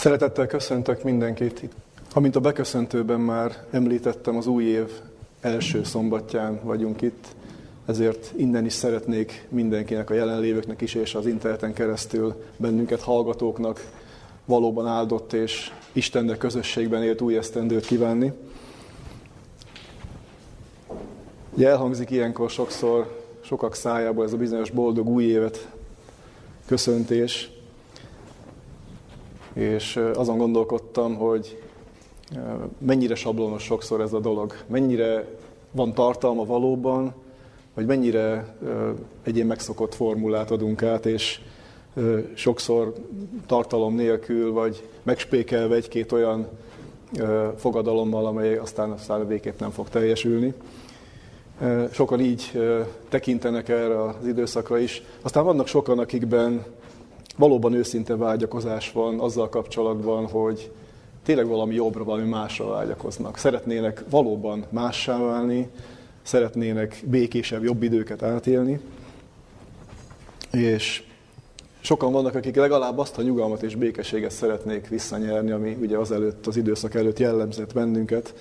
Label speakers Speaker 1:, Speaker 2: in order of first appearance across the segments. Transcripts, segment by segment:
Speaker 1: Szeretettel köszöntök mindenkit. Amint a beköszöntőben már említettem, az új év első szombatján vagyunk itt, ezért innen is szeretnék mindenkinek, a jelenlévőknek is, és az interneten keresztül bennünket hallgatóknak valóban áldott és Istennek közösségben élt új esztendőt kívánni. Ugye elhangzik ilyenkor sokszor sokak szájából ez a bizonyos boldog új évet köszöntés, és azon gondolkodtam, hogy mennyire sablonos sokszor ez a dolog, mennyire van tartalma valóban, vagy mennyire egy megszokott formulát adunk át, és sokszor tartalom nélkül, vagy megspékelve egy-két olyan fogadalommal, amely aztán, aztán végképp nem fog teljesülni. Sokan így tekintenek erre az időszakra is. Aztán vannak sokan, akikben valóban őszinte vágyakozás van azzal kapcsolatban, hogy tényleg valami jobbra, valami másra vágyakoznak. Szeretnének valóban mássá válni, szeretnének békésebb, jobb időket átélni, és sokan vannak, akik legalább azt a nyugalmat és békességet szeretnék visszanyerni, ami ugye az előtt, az időszak előtt jellemzett bennünket,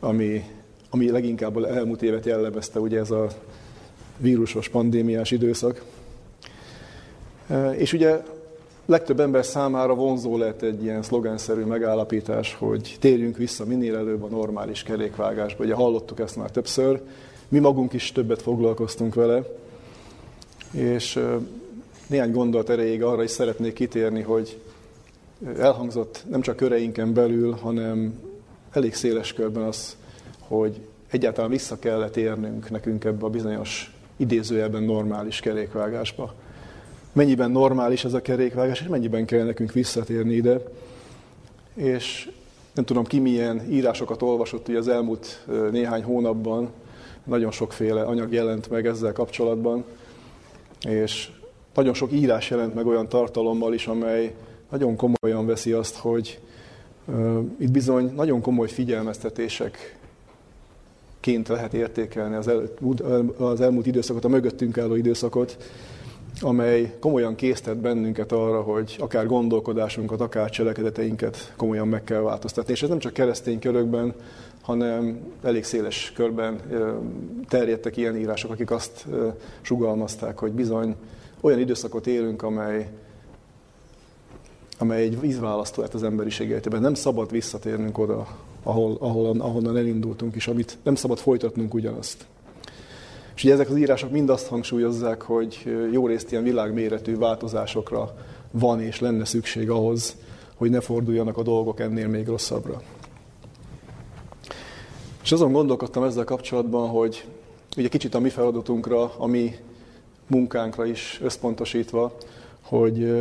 Speaker 1: ami, ami leginkább elmúlt évet jellemezte, ugye ez a vírusos, pandémiás időszak. És ugye legtöbb ember számára vonzó lett egy ilyen szlogenszerű megállapítás, hogy térjünk vissza minél előbb a normális kerékvágásba. Ugye hallottuk ezt már többször, mi magunk is többet foglalkoztunk vele, és néhány gondolat erejéig arra is szeretnék kitérni, hogy elhangzott nem csak köreinken belül, hanem elég széles körben az, hogy egyáltalán vissza kellett érnünk nekünk ebbe a bizonyos idézőjelben normális kerékvágásba mennyiben normális ez a kerékvágás, és mennyiben kell nekünk visszatérni ide. És nem tudom ki milyen írásokat olvasott ugye az elmúlt néhány hónapban, nagyon sokféle anyag jelent meg ezzel kapcsolatban, és nagyon sok írás jelent meg olyan tartalommal is, amely nagyon komolyan veszi azt, hogy uh, itt bizony nagyon komoly figyelmeztetések ként lehet értékelni az, el, az elmúlt időszakot, a mögöttünk álló időszakot, amely komolyan késztet bennünket arra, hogy akár gondolkodásunkat, akár cselekedeteinket komolyan meg kell változtatni. És ez nem csak keresztény körökben, hanem elég széles körben terjedtek ilyen írások, akik azt sugalmazták, hogy bizony olyan időszakot élünk, amely, amely egy vízválasztó lett az emberiség életében. Nem szabad visszatérnünk oda, ahol, ahol, ahonnan elindultunk, és amit nem szabad folytatnunk ugyanazt. És ugye ezek az írások mind azt hangsúlyozzák, hogy jó részt ilyen világméretű változásokra van és lenne szükség ahhoz, hogy ne forduljanak a dolgok ennél még rosszabbra. És azon gondolkodtam ezzel kapcsolatban, hogy ugye kicsit a mi feladatunkra, a mi munkánkra is összpontosítva, hogy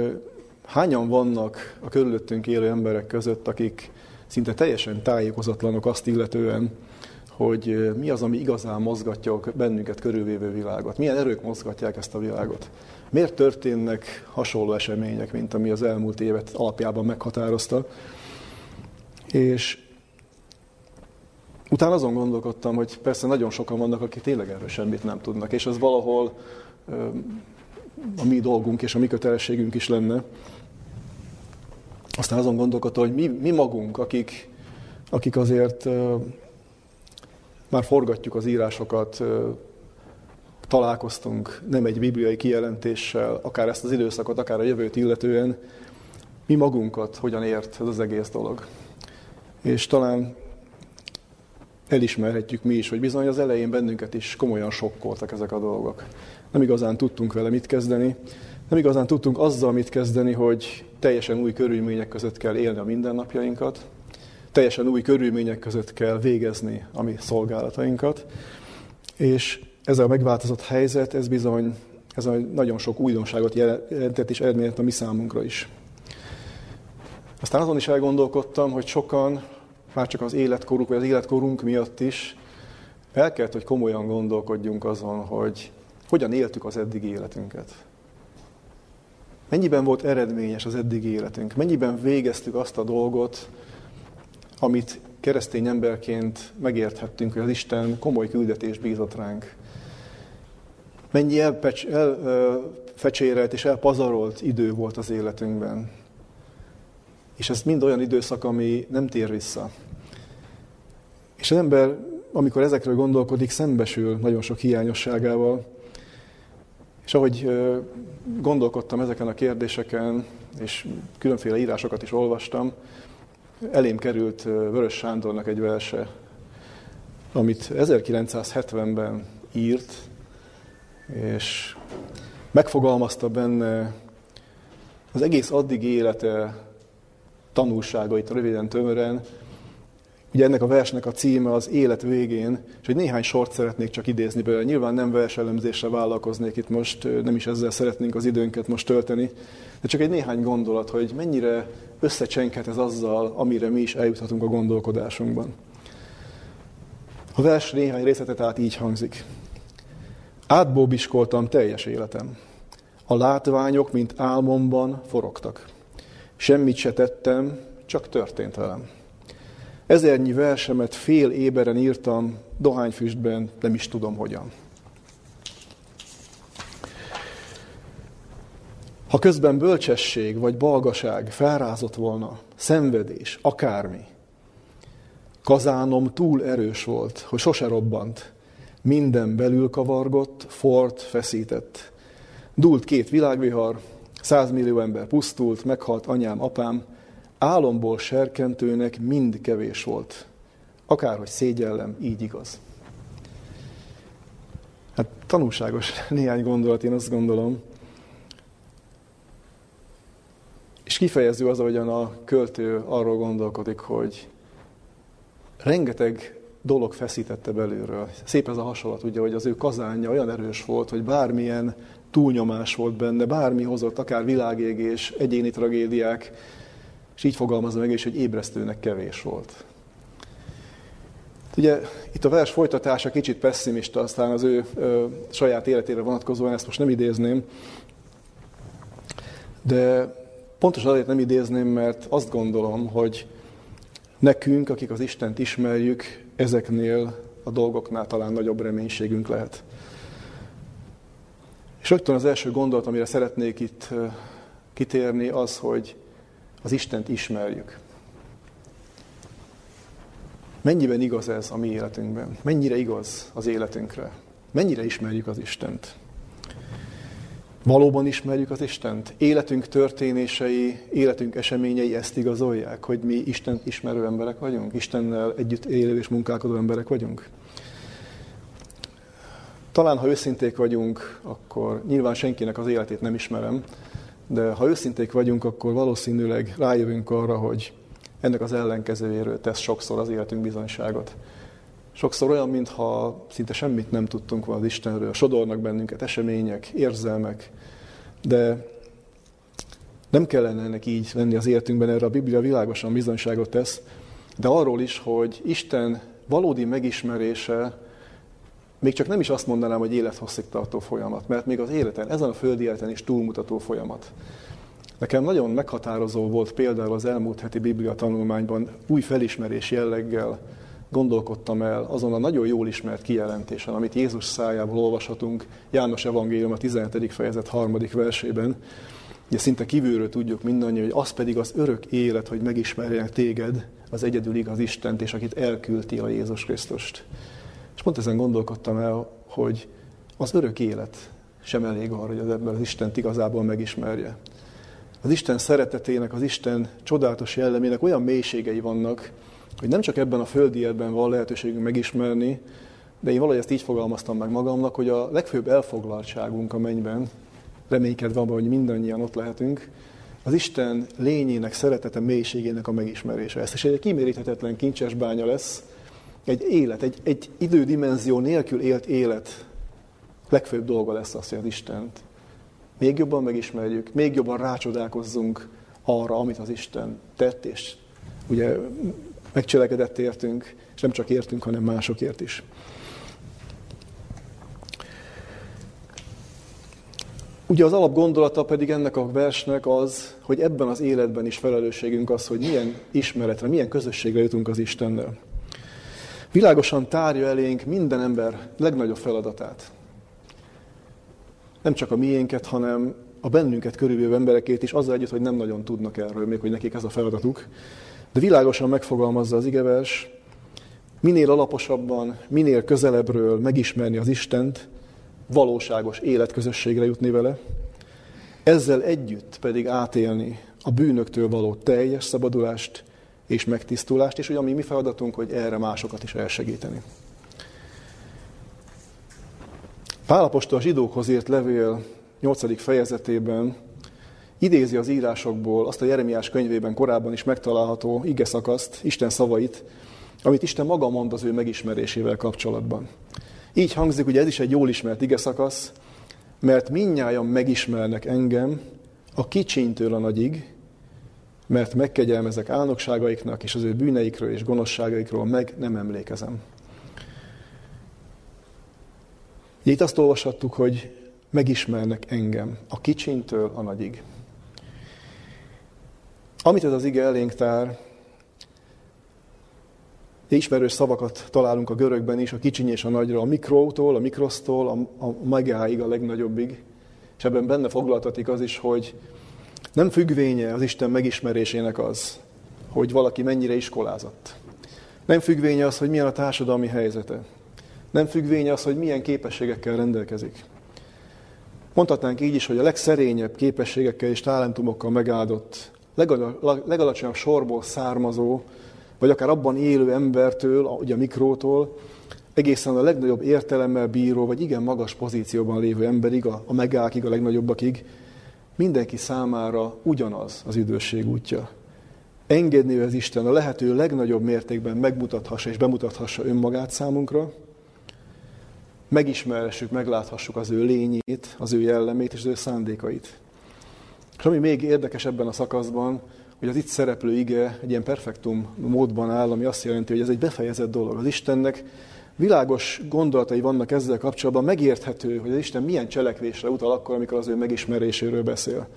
Speaker 1: hányan vannak a körülöttünk élő emberek között, akik szinte teljesen tájékozatlanok azt illetően, hogy mi az, ami igazán mozgatja bennünket körülvévő világot. Milyen erők mozgatják ezt a világot. Miért történnek hasonló események, mint ami az elmúlt évet alapjában meghatározta. És utána azon gondolkodtam, hogy persze nagyon sokan vannak, akik tényleg erről semmit nem tudnak, és ez valahol a mi dolgunk és a mi kötelességünk is lenne. Aztán azon gondolkodtam, hogy mi, mi magunk, akik, akik azért már forgatjuk az írásokat, találkoztunk nem egy bibliai kijelentéssel, akár ezt az időszakot, akár a jövőt illetően, mi magunkat hogyan ért ez az egész dolog. És talán elismerhetjük mi is, hogy bizony az elején bennünket is komolyan sokkoltak ezek a dolgok. Nem igazán tudtunk vele mit kezdeni, nem igazán tudtunk azzal mit kezdeni, hogy teljesen új körülmények között kell élni a mindennapjainkat, teljesen új körülmények között kell végezni a mi szolgálatainkat, és ez a megváltozott helyzet, ez bizony ez nagyon sok újdonságot jelentett és eredményezett a mi számunkra is. Aztán azon is elgondolkodtam, hogy sokan, már csak az életkoruk, vagy az életkorunk miatt is, el kellett, hogy komolyan gondolkodjunk azon, hogy hogyan éltük az eddigi életünket. Mennyiben volt eredményes az eddigi életünk? Mennyiben végeztük azt a dolgot, amit keresztény emberként megérthettünk, hogy az Isten komoly küldetés bízott ránk. Mennyi elfecsérelt el, és elpazarolt idő volt az életünkben. És ez mind olyan időszak, ami nem tér vissza. És az ember, amikor ezekről gondolkodik, szembesül nagyon sok hiányosságával. És ahogy gondolkodtam ezeken a kérdéseken, és különféle írásokat is olvastam, elém került Vörös Sándornak egy verse, amit 1970-ben írt, és megfogalmazta benne az egész addig élete tanulságait röviden, tömören. Ugye ennek a versnek a címe az élet végén, és egy néhány sort szeretnék csak idézni belőle. Nyilván nem verselemzésre vállalkoznék itt most, nem is ezzel szeretnénk az időnket most tölteni, de csak egy néhány gondolat, hogy mennyire összecsenket ez azzal, amire mi is eljuthatunk a gondolkodásunkban. A vers néhány részletet át így hangzik. Átbóbiskoltam teljes életem. A látványok, mint álmomban forogtak. Semmit se tettem, csak történt velem. Ezernyi versemet fél éberen írtam, dohányfüstben, nem is tudom hogyan. Ha közben bölcsesség vagy balgaság felrázott volna, szenvedés, akármi, kazánom túl erős volt, hogy sose robbant, minden belül kavargott, fort, feszített. Dúlt két világvihar, százmillió ember pusztult, meghalt anyám, apám, álomból serkentőnek mind kevés volt. Akárhogy szégyellem, így igaz. Hát tanulságos néhány gondolat, én azt gondolom. És kifejező az, ahogyan a költő arról gondolkodik, hogy rengeteg dolog feszítette belülről. Szép ez a hasonlat, ugye, hogy az ő kazánja olyan erős volt, hogy bármilyen túlnyomás volt benne, bármi hozott, akár világégés, egyéni tragédiák, és így fogalmazza meg is, hogy ébresztőnek kevés volt. Ugye itt a vers folytatása kicsit pessimista, aztán az ő ö, saját életére vonatkozóan ezt most nem idézném, de pontosan azért nem idézném, mert azt gondolom, hogy nekünk, akik az Istent ismerjük, ezeknél a dolgoknál talán nagyobb reménységünk lehet. És rögtön az első gondolat, amire szeretnék itt kitérni, az, hogy az Istent ismerjük. Mennyiben igaz ez a mi életünkben? Mennyire igaz az életünkre? Mennyire ismerjük az Istent? Valóban ismerjük az Istent? Életünk történései, életünk eseményei ezt igazolják, hogy mi Isten ismerő emberek vagyunk? Istennel együtt élő és munkálkodó emberek vagyunk? Talán, ha őszinték vagyunk, akkor nyilván senkinek az életét nem ismerem, de ha őszinték vagyunk, akkor valószínűleg rájövünk arra, hogy ennek az ellenkezőjéről tesz sokszor az életünk bizonyságot. Sokszor olyan, mintha szinte semmit nem tudtunk volna az Istenről, sodornak bennünket események, érzelmek, de nem kellene ennek így lenni az életünkben, erre a Biblia világosan bizonyságot tesz, de arról is, hogy Isten valódi megismerése még csak nem is azt mondanám, hogy élethosszig tartó folyamat, mert még az életen, ezen a földi életen is túlmutató folyamat. Nekem nagyon meghatározó volt például az elmúlt heti Biblia tanulmányban új felismerés jelleggel gondolkodtam el azon a nagyon jól ismert kijelentésen, amit Jézus szájából olvashatunk János Evangélium a 17. fejezet harmadik versében. Ugye szinte kívülről tudjuk mindannyian, hogy az pedig az örök élet, hogy megismerjenek téged, az egyedül igaz Istent, és akit elküldti a Jézus Krisztust. És pont ezen gondolkodtam el, hogy az örök élet sem elég arra, hogy az ember az Istent igazából megismerje. Az Isten szeretetének, az Isten csodálatos jellemének olyan mélységei vannak, hogy nem csak ebben a földi életben van lehetőségünk megismerni, de én valahogy ezt így fogalmaztam meg magamnak, hogy a legfőbb elfoglaltságunk a mennyben, reménykedve abban, hogy mindannyian ott lehetünk, az Isten lényének, szeretete, mélységének a megismerése. Ez és egy kiméríthetetlen kincses bánya lesz, egy élet, egy, egy idődimenzió nélkül élt élet legfőbb dolga lesz az, hogy az Istent még jobban megismerjük, még jobban rácsodálkozzunk arra, amit az Isten tett, és ugye megcselekedett értünk, és nem csak értünk, hanem másokért is. Ugye az alapgondolata pedig ennek a versnek az, hogy ebben az életben is felelősségünk az, hogy milyen ismeretre, milyen közösségre jutunk az Istennel. Világosan tárja elénk minden ember legnagyobb feladatát. Nem csak a miénket, hanem a bennünket körülvevő emberekét is, azzal együtt, hogy nem nagyon tudnak erről, még hogy nekik ez a feladatuk. De világosan megfogalmazza az igevers, minél alaposabban, minél közelebbről megismerni az Istent, valóságos életközösségre jutni vele, ezzel együtt pedig átélni a bűnöktől való teljes szabadulást és megtisztulást, és hogy ami mi feladatunk, hogy erre másokat is elsegíteni. Pálapostól a zsidókhoz írt levél 8. fejezetében idézi az írásokból azt a Jeremiás könyvében korábban is megtalálható ige szakaszt, Isten szavait, amit Isten maga mond az ő megismerésével kapcsolatban. Így hangzik, hogy ez is egy jól ismert ige szakasz, mert minnyáján megismernek engem a kicsintől a nagyig, mert megkegyelmezek álnokságaiknak, és az ő bűneikről és gonoszságaikról meg nem emlékezem. Itt azt olvashattuk, hogy megismernek engem a kicsintől a nagyig. Amit ez az ige elénk tár, ismerős szavakat találunk a görögben is, a kicsiny és a nagyra, a mikrótól, a mikrosztól, a, a megáig, a legnagyobbig. És ebben benne foglaltatik az is, hogy nem függvénye az Isten megismerésének az, hogy valaki mennyire iskolázott. Nem függvénye az, hogy milyen a társadalmi helyzete. Nem függvénye az, hogy milyen képességekkel rendelkezik. Mondhatnánk így is, hogy a legszerényebb képességekkel és talentumokkal megáldott, legalacsonyabb sorból származó, vagy akár abban élő embertől, ugye a mikrótól, egészen a legnagyobb értelemmel bíró, vagy igen magas pozícióban lévő emberig, a, a megákig, a legnagyobbakig, mindenki számára ugyanaz az üdvösség útja. Engedni, az Isten a lehető legnagyobb mértékben megmutathassa és bemutathassa önmagát számunkra, megismerhessük, megláthassuk az ő lényét, az ő jellemét és az ő szándékait. És ami még érdekes ebben a szakaszban, hogy az itt szereplő ige egy ilyen perfektum módban áll, ami azt jelenti, hogy ez egy befejezett dolog. Az Istennek világos gondolatai vannak ezzel kapcsolatban, megérthető, hogy az Isten milyen cselekvésre utal akkor, amikor az ő megismeréséről beszél.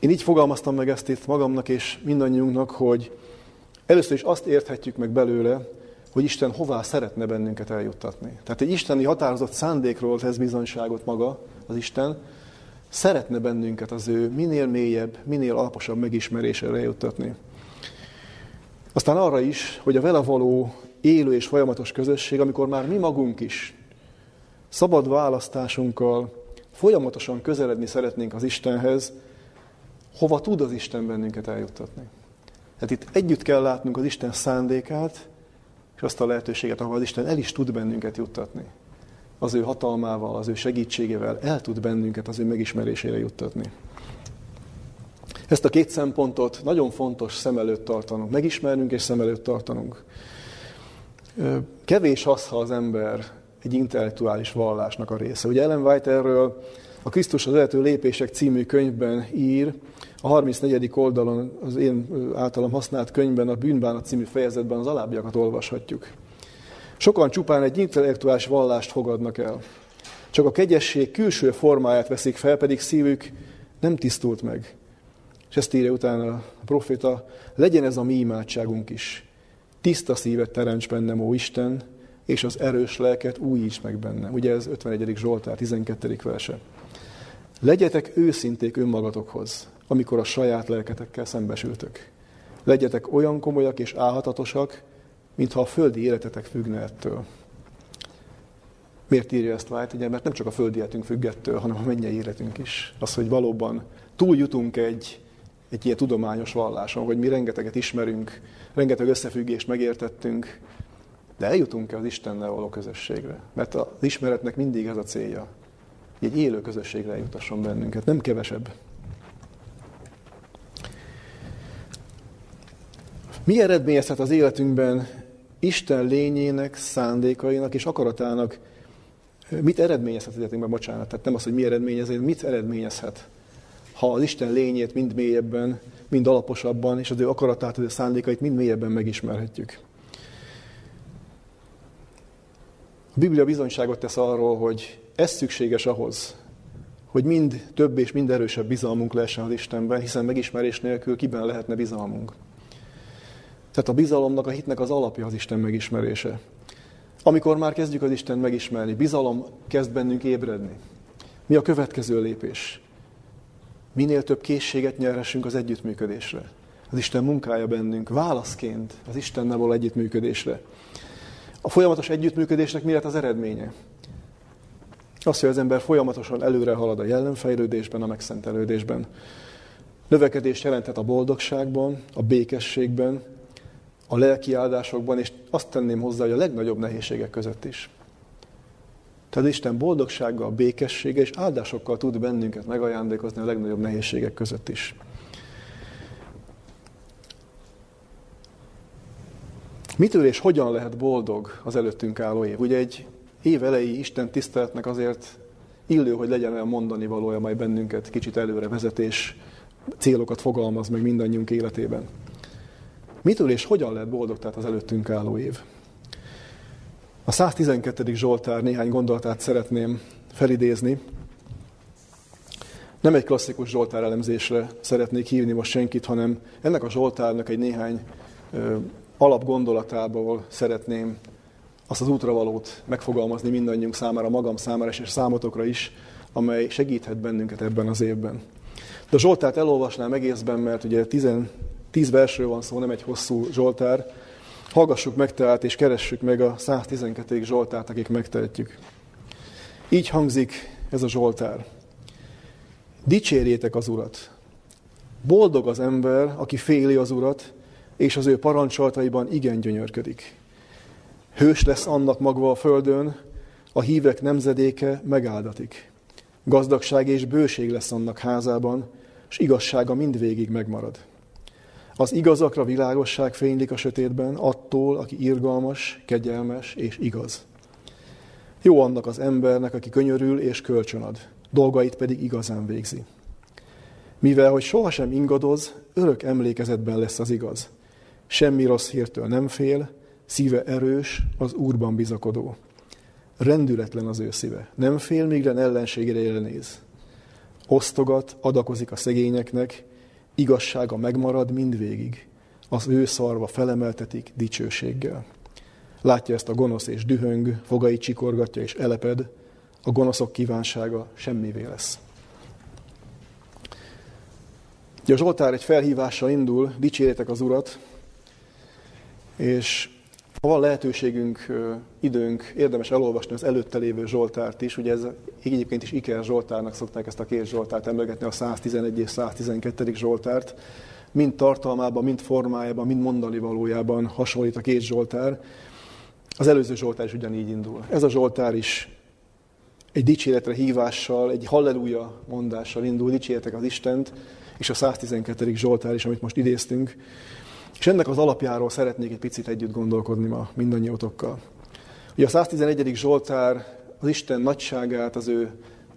Speaker 1: Én így fogalmaztam meg ezt itt magamnak és mindannyiunknak, hogy először is azt érthetjük meg belőle, hogy Isten hová szeretne bennünket eljuttatni. Tehát egy isteni határozott szándékról tesz bizonyságot maga, az Isten, szeretne bennünket az ő minél mélyebb, minél alaposabb megismerésére eljuttatni. Aztán arra is, hogy a vele való élő és folyamatos közösség, amikor már mi magunk is szabad választásunkkal folyamatosan közeledni szeretnénk az Istenhez, hova tud az Isten bennünket eljuttatni. Hát itt együtt kell látnunk az Isten szándékát, és azt a lehetőséget, ahol az Isten el is tud bennünket juttatni. Az ő hatalmával, az ő segítségével el tud bennünket az ő megismerésére juttatni. Ezt a két szempontot nagyon fontos szem előtt tartanunk, megismernünk és szem előtt tartanunk. Kevés az, ha az ember egy intellektuális vallásnak a része. Ugye Ellen White erről a Krisztus az lehető lépések című könyvben ír, a 34. oldalon az én általam használt könyvben, a Bűnbánat című fejezetben az alábbiakat olvashatjuk. Sokan csupán egy intellektuális vallást fogadnak el. Csak a kegyesség külső formáját veszik fel, pedig szívük nem tisztult meg. És ezt írja utána a proféta, legyen ez a mi imádságunk is. Tiszta szívet teremts bennem, ó Isten, és az erős lelket újíts meg bennem. Ugye ez 51. Zsoltár, 12. verse. Legyetek őszinték önmagatokhoz, amikor a saját lelketekkel szembesültök. Legyetek olyan komolyak és álhatatosak, mintha a földi életetek függne ettől. Miért írja ezt White? Ugye, mert nem csak a földi életünk függ ettől, hanem a mennyei életünk is. Az, hogy valóban túljutunk egy, egy ilyen tudományos valláson, hogy mi rengeteget ismerünk, rengeteg összefüggést megértettünk, de eljutunk-e az Istennel való közösségre? Mert az ismeretnek mindig ez a célja, egy élő közösségre eljutasson bennünket, nem kevesebb. Mi eredményezhet az életünkben Isten lényének, szándékainak és akaratának, mit eredményezhet az életünkben, bocsánat, tehát nem az, hogy mi eredményez, mit eredményezhet, ha az Isten lényét mind mélyebben, mind alaposabban, és az ő akaratát, az ő szándékait mind mélyebben megismerhetjük. A Biblia bizonyságot tesz arról, hogy ez szükséges ahhoz, hogy mind több és mind erősebb bizalmunk lehessen az Istenben, hiszen megismerés nélkül kiben lehetne bizalmunk. Tehát a bizalomnak, a hitnek az alapja az Isten megismerése. Amikor már kezdjük az Isten megismerni, bizalom kezd bennünk ébredni. Mi a következő lépés? Minél több készséget nyerhessünk az együttműködésre. Az Isten munkája bennünk, válaszként az Istennel való együttműködésre. A folyamatos együttműködésnek mi lett az eredménye? Az, hogy az ember folyamatosan előre halad a jellemfejlődésben, a megszentelődésben. Növekedést jelenthet a boldogságban, a békességben, a lelki áldásokban, és azt tenném hozzá, hogy a legnagyobb nehézségek között is. Tehát Isten boldogsággal, békessége és áldásokkal tud bennünket megajándékozni a legnagyobb nehézségek között is. Mitől és hogyan lehet boldog az előttünk álló év? Ugye egy év elejé Isten tiszteletnek azért illő, hogy legyen olyan mondani valója, majd bennünket kicsit előre vezetés, célokat fogalmaz meg mindannyiunk életében. Mitől és hogyan lehet boldog tehát az előttünk álló év? A 112. Zsoltár néhány gondolatát szeretném felidézni. Nem egy klasszikus Zsoltár elemzésre szeretnék hívni most senkit, hanem ennek a Zsoltárnak egy néhány alapgondolatából szeretném azt az útravalót megfogalmazni mindannyiunk számára, magam számára és számotokra is, amely segíthet bennünket ebben az évben. De a Zsoltárt elolvasnám egészben, mert ugye 10, 10 versről van szó, nem egy hosszú Zsoltár. Hallgassuk meg tehát, és keressük meg a 112. Zsoltárt, akik megtehetjük. Így hangzik ez a Zsoltár. Dicsérjétek az Urat! Boldog az ember, aki féli az Urat, és az ő parancsolataiban igen gyönyörködik. Hős lesz annak magva a földön, a hívek nemzedéke megáldatik. Gazdagság és bőség lesz annak házában, és igazsága mindvégig megmarad. Az igazakra világosság fénylik a sötétben, attól, aki irgalmas, kegyelmes és igaz. Jó annak az embernek, aki könyörül és kölcsönad, dolgait pedig igazán végzi. Mivel, hogy sohasem ingadoz, örök emlékezetben lesz az igaz. Semmi rossz hírtől nem fél, szíve erős, az Úrban bizakodó. Rendületlen az ő szíve. Nem fél, míg ellenségére néz. Osztogat, adakozik a szegényeknek, igazsága megmarad mindvégig. Az ő szarva felemeltetik dicsőséggel. Látja ezt a gonosz és dühöng, fogai csikorgatja és eleped, a gonoszok kívánsága semmivé lesz. Ugye a Zsoltár egy felhívással indul, dicsérjetek az Urat, és ha van lehetőségünk, időnk, érdemes elolvasni az előtte lévő Zsoltárt is. Ugye ez egyébként is Iker Zsoltárnak szokták ezt a két Zsoltárt emlegetni, a 111 és 112. Zsoltárt. Mind tartalmában, mind formájában, mind mondani valójában hasonlít a két Zsoltár. Az előző Zsoltár is ugyanígy indul. Ez a Zsoltár is egy dicséretre hívással, egy halleluja mondással indul, dicsértek az Istent, és a 112. Zsoltár is, amit most idéztünk, és ennek az alapjáról szeretnék egy picit együtt gondolkodni ma mindannyiótokkal. Ugye a 111. Zsoltár az Isten nagyságát, az ő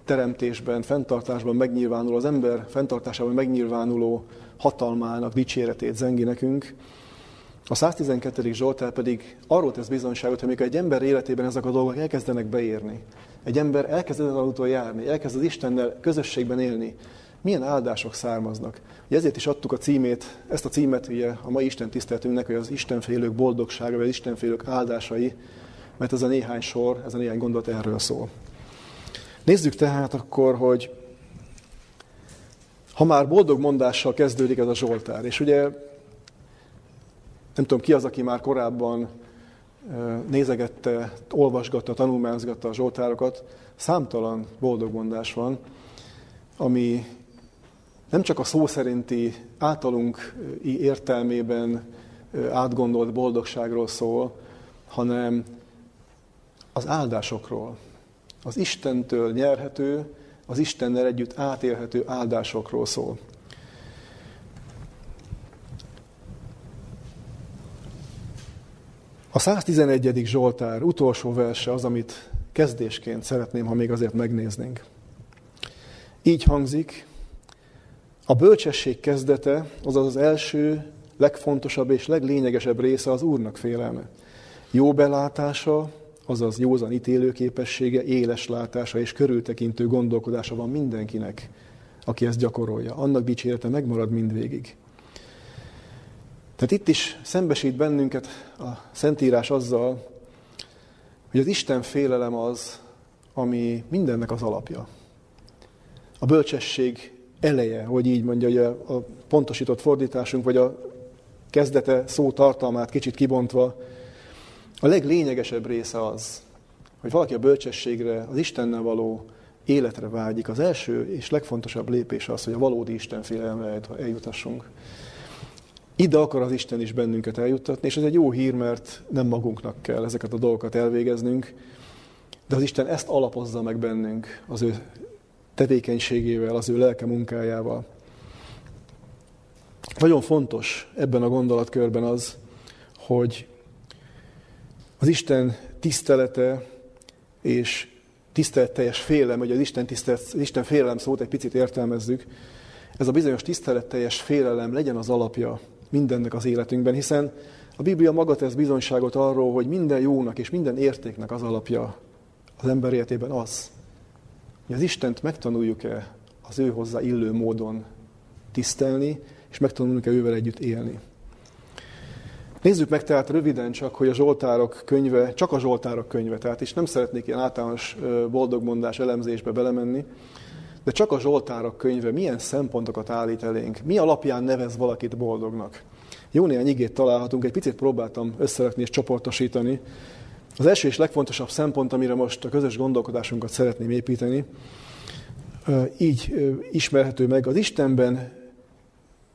Speaker 1: teremtésben, fenntartásban megnyilvánuló, az ember fenntartásában megnyilvánuló hatalmának dicséretét zengi nekünk. A 112. Zsoltár pedig arról tesz bizonyságot, hogy amikor egy ember életében ezek a dolgok elkezdenek beérni, egy ember elkezd ezen az járni, elkezd az Istennel közösségben élni, milyen áldások származnak. Ugye ezért is adtuk a címét, ezt a címet ugye a mai Isten tiszteletünknek, hogy az Istenfélők boldogsága, vagy az Istenfélők áldásai, mert ez a néhány sor, ez a néhány gondolat erről szól. Nézzük tehát akkor, hogy ha már boldog mondással kezdődik ez a Zsoltár, és ugye nem tudom ki az, aki már korábban nézegette, olvasgatta, tanulmányozgatta a Zsoltárokat, számtalan boldog mondás van, ami nem csak a szó szerinti általunk értelmében átgondolt boldogságról szól, hanem az áldásokról, az Istentől nyerhető, az Istennel együtt átélhető áldásokról szól. A 111. Zsoltár utolsó verse az, amit kezdésként szeretném, ha még azért megnéznénk. Így hangzik, a bölcsesség kezdete, azaz az első, legfontosabb és leglényegesebb része az Úrnak félelme. Jó belátása, azaz józan ítélőképessége, éles látása és körültekintő gondolkodása van mindenkinek, aki ezt gyakorolja. Annak dicsérete megmarad mindvégig. Tehát itt is szembesít bennünket a Szentírás azzal, hogy az Isten félelem az, ami mindennek az alapja. A bölcsesség eleje, hogy így mondja, hogy a, a pontosított fordításunk, vagy a kezdete szó tartalmát kicsit kibontva, a leglényegesebb része az, hogy valaki a bölcsességre, az Istennel való életre vágyik. Az első és legfontosabb lépés az, hogy a valódi Isten félelemre eljutassunk. Ide akar az Isten is bennünket eljuttatni, és ez egy jó hír, mert nem magunknak kell ezeket a dolgokat elvégeznünk, de az Isten ezt alapozza meg bennünk az ő tevékenységével, az ő lelke munkájával. Nagyon fontos ebben a gondolatkörben az, hogy az Isten tisztelete és tiszteletteljes félelem, hogy az Isten, tisztelet, az Isten félelem szót egy picit értelmezzük, ez a bizonyos tiszteletteljes félelem legyen az alapja mindennek az életünkben, hiszen a Biblia maga tesz bizonyságot arról, hogy minden jónak és minden értéknek az alapja az ember életében az, hogy az Istent megtanuljuk-e az ő hozzá illő módon tisztelni, és megtanulunk-e ővel együtt élni. Nézzük meg tehát röviden csak, hogy a Zsoltárok könyve, csak a Zsoltárok könyve, tehát is nem szeretnék ilyen általános boldogmondás elemzésbe belemenni, de csak a Zsoltárok könyve milyen szempontokat állít elénk, mi alapján nevez valakit boldognak. Jó néhány igét találhatunk, egy picit próbáltam összerakni és csoportosítani. Az első és legfontosabb szempont, amire most a közös gondolkodásunkat szeretném építeni, így ismerhető meg, az Istenben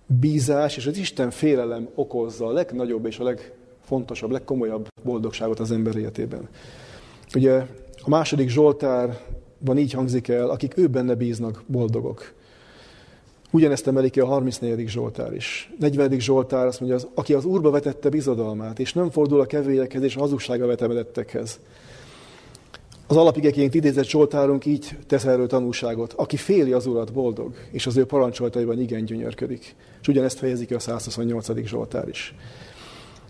Speaker 1: bízás és az Isten félelem okozza a legnagyobb és a legfontosabb, legkomolyabb boldogságot az ember életében. Ugye a második Zsoltárban így hangzik el, akik ő benne bíznak, boldogok. Ugyanezt emeli ki a 34. Zsoltár is. 40. Zsoltár azt mondja, az, aki az Úrba vetette bizodalmát, és nem fordul a kevélyekhez és a hazugsága vetemedettekhez. Az alapigeként idézett Zsoltárunk így tesz erről tanúságot. Aki féli az Urat, boldog, és az ő parancsoltaiban igen gyönyörködik. És ugyanezt fejezi ki a 128. Zsoltár is.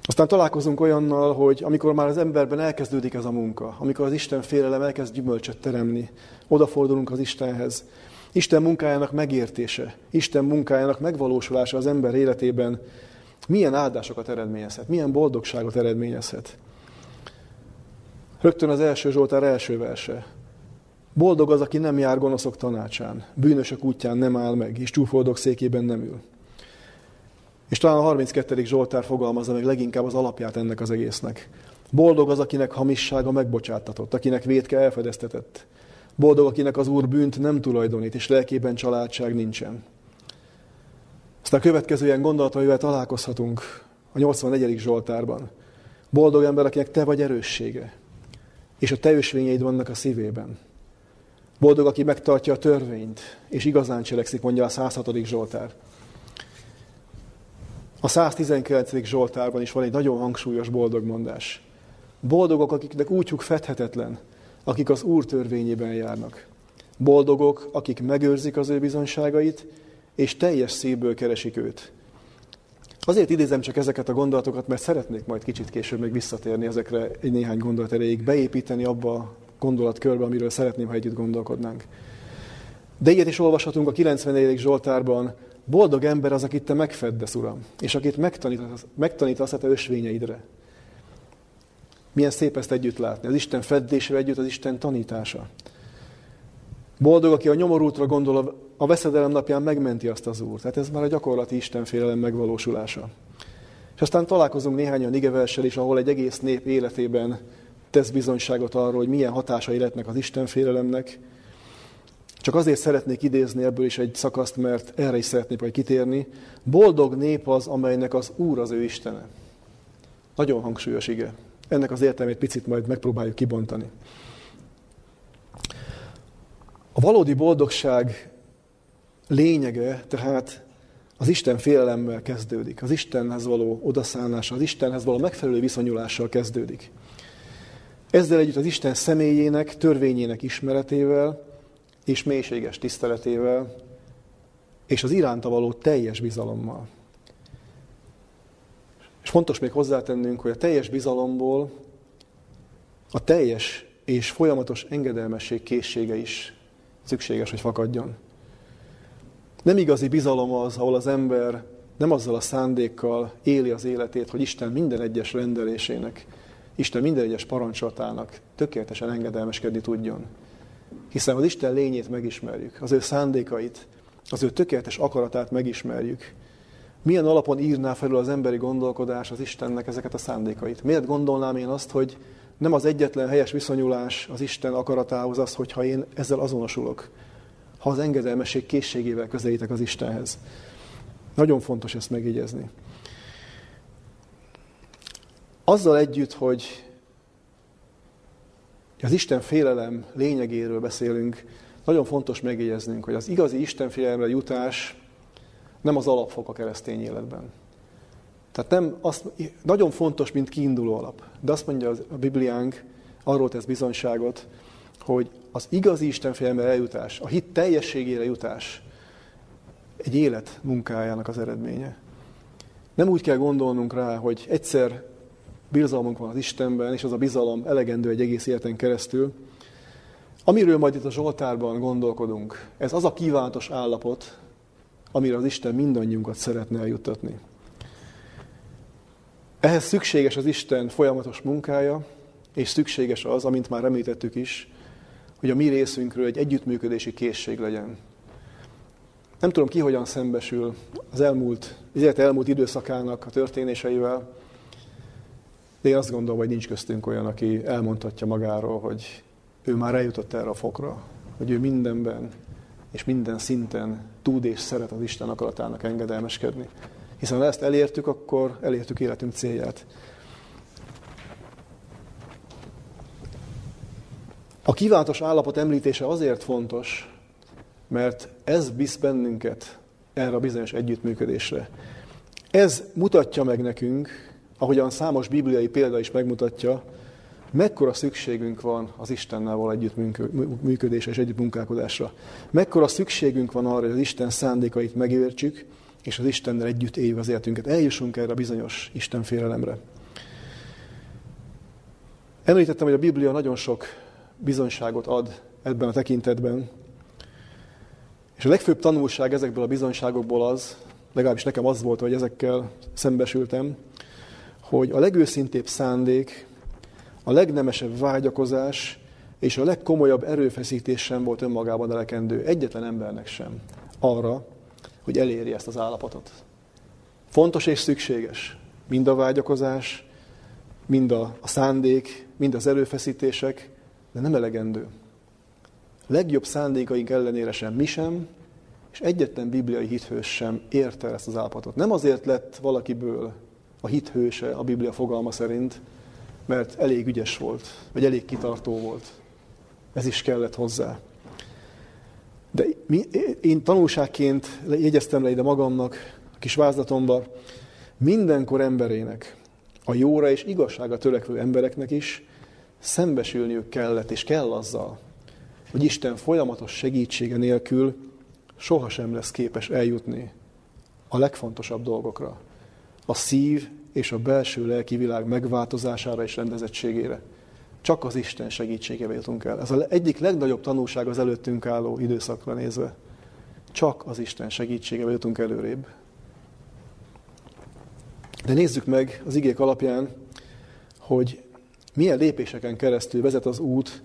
Speaker 1: Aztán találkozunk olyannal, hogy amikor már az emberben elkezdődik ez a munka, amikor az Isten félelem elkezd gyümölcsöt teremni, odafordulunk az Istenhez, Isten munkájának megértése, Isten munkájának megvalósulása az ember életében milyen áldásokat eredményezhet, milyen boldogságot eredményezhet. Rögtön az első Zsoltár első verse. Boldog az, aki nem jár gonoszok tanácsán, bűnösök útján nem áll meg, és csúfoldok székében nem ül. És talán a 32. Zsoltár fogalmazza meg leginkább az alapját ennek az egésznek. Boldog az, akinek hamissága megbocsátatott, akinek védke elfedeztetett. Boldog, akinek az Úr bűnt nem tulajdonít, és lelkében családság nincsen. Aztán a következő ilyen gondolat, amivel találkozhatunk a 84. Zsoltárban. Boldog ember, akinek te vagy erőssége, és a te ösvényeid vannak a szívében. Boldog, aki megtartja a törvényt, és igazán cselekszik, mondja a 106. Zsoltár. A 119. Zsoltárban is van egy nagyon hangsúlyos boldogmondás. Boldogok, akiknek útjuk fedhetetlen, akik az Úr törvényében járnak. Boldogok, akik megőrzik az ő bizonságait, és teljes szívből keresik őt. Azért idézem csak ezeket a gondolatokat, mert szeretnék majd kicsit később még visszatérni ezekre egy néhány gondolat erejéig, beépíteni abba a gondolatkörbe, amiről szeretném, ha együtt gondolkodnánk. De ilyet is olvashatunk a 94. Zsoltárban, boldog ember az, akit te megfeddesz, Uram, és akit megtanítasz, megtanítasz a te ösvényeidre. Milyen szép ezt együtt látni, az Isten feddésével együtt az Isten tanítása. Boldog, aki a nyomorútra gondol, a veszedelem napján megmenti azt az Úr. Tehát ez már a gyakorlati Istenfélelem megvalósulása. És aztán találkozunk néhány olyan igeverssel is, ahol egy egész nép életében tesz bizonyságot arról, hogy milyen hatásai lehetnek az Istenfélelemnek. Csak azért szeretnék idézni ebből is egy szakaszt, mert erre is szeretnék majd kitérni. Boldog nép az, amelynek az Úr az ő Istene. Nagyon hangsúlyos ige. Ennek az értelmét picit majd megpróbáljuk kibontani. A valódi boldogság lényege tehát az Isten félelemmel kezdődik, az Istenhez való odaszállással, az Istenhez való megfelelő viszonyulással kezdődik. Ezzel együtt az Isten személyének, törvényének ismeretével és mélységes tiszteletével, és az iránta való teljes bizalommal. És fontos még hozzátennünk, hogy a teljes bizalomból a teljes és folyamatos engedelmesség készsége is szükséges, hogy fakadjon. Nem igazi bizalom az, ahol az ember nem azzal a szándékkal éli az életét, hogy Isten minden egyes rendelésének, Isten minden egyes parancsolatának tökéletesen engedelmeskedni tudjon. Hiszen az Isten lényét megismerjük, az ő szándékait, az ő tökéletes akaratát megismerjük, milyen alapon írná felül az emberi gondolkodás az Istennek ezeket a szándékait? Miért gondolnám én azt, hogy nem az egyetlen helyes viszonyulás az Isten akaratához az, hogyha én ezzel azonosulok, ha az engedelmesség készségével közelítek az Istenhez. Nagyon fontos ezt megjegyezni. Azzal együtt, hogy az Isten félelem lényegéről beszélünk, nagyon fontos megjegyeznünk, hogy az igazi Isten félelemre jutás nem az alapfok a keresztény életben. Tehát nem azt, nagyon fontos, mint kiinduló alap. De azt mondja a Bibliánk, arról tesz bizonyságot, hogy az igazi Isten eljutás, a hit teljességére jutás egy élet munkájának az eredménye. Nem úgy kell gondolnunk rá, hogy egyszer bizalmunk van az Istenben, és az a bizalom elegendő egy egész életen keresztül. Amiről majd itt a Zsoltárban gondolkodunk, ez az a kívánatos állapot, amire az Isten mindannyiunkat szeretne eljuttatni. Ehhez szükséges az Isten folyamatos munkája, és szükséges az, amint már említettük is, hogy a mi részünkről egy együttműködési készség legyen. Nem tudom ki hogyan szembesül az elmúlt, az elmúlt időszakának a történéseivel, de én azt gondolom, hogy nincs köztünk olyan, aki elmondhatja magáról, hogy ő már eljutott erre a fokra, hogy ő mindenben és minden szinten tud és szeret az Isten akaratának engedelmeskedni. Hiszen ha ezt elértük, akkor elértük életünk célját. A kívánatos állapot említése azért fontos, mert ez visz bennünket erre a bizonyos együttműködésre. Ez mutatja meg nekünk, ahogyan számos bibliai példa is megmutatja, mekkora szükségünk van az Istennel való együttműködésre és együttmunkálkodásra. Mekkora szükségünk van arra, hogy az Isten szándékait megértsük, és az Istennel együtt éljük az életünket. Eljussunk erre a bizonyos Isten félelemre. Említettem, hogy a Biblia nagyon sok bizonyságot ad ebben a tekintetben, és a legfőbb tanulság ezekből a bizonyságokból az, legalábbis nekem az volt, hogy ezekkel szembesültem, hogy a legőszintébb szándék, a legnemesebb vágyakozás és a legkomolyabb erőfeszítés sem volt önmagában elekendő egyetlen embernek sem arra, hogy elérje ezt az állapotot. Fontos és szükséges mind a vágyakozás, mind a, a szándék, mind az erőfeszítések, de nem elegendő. Legjobb szándékaink ellenére sem mi sem, és egyetlen bibliai hithős sem érte ezt az állapotot. Nem azért lett valakiből a hithőse a Biblia fogalma szerint, mert elég ügyes volt, vagy elég kitartó volt. Ez is kellett hozzá. De én tanulságként jegyeztem le ide magamnak, a kis vázlatomba, mindenkor emberének, a jóra és igazsága törekvő embereknek is szembesülniük kellett, és kell azzal, hogy Isten folyamatos segítsége nélkül sohasem lesz képes eljutni a legfontosabb dolgokra. A szív és a belső lelki világ megváltozására és rendezettségére. Csak az Isten segítségével jutunk el. Ez az egyik legnagyobb tanulság az előttünk álló időszakra nézve. Csak az Isten segítségével jutunk előrébb. De nézzük meg az igék alapján, hogy milyen lépéseken keresztül vezet az út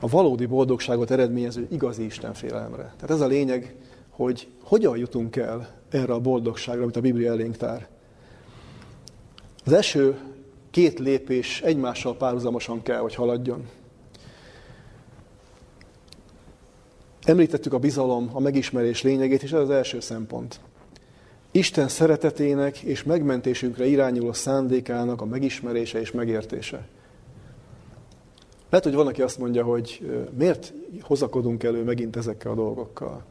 Speaker 1: a valódi boldogságot eredményező igazi Isten félelemre. Tehát ez a lényeg, hogy hogyan jutunk el erre a boldogságra, amit a Biblia elénk tár. Az első két lépés egymással párhuzamosan kell, hogy haladjon. Említettük a bizalom, a megismerés lényegét, és ez az első szempont. Isten szeretetének és megmentésünkre irányuló szándékának a megismerése és megértése. Lehet, hogy van, aki azt mondja, hogy miért hozakodunk elő megint ezekkel a dolgokkal.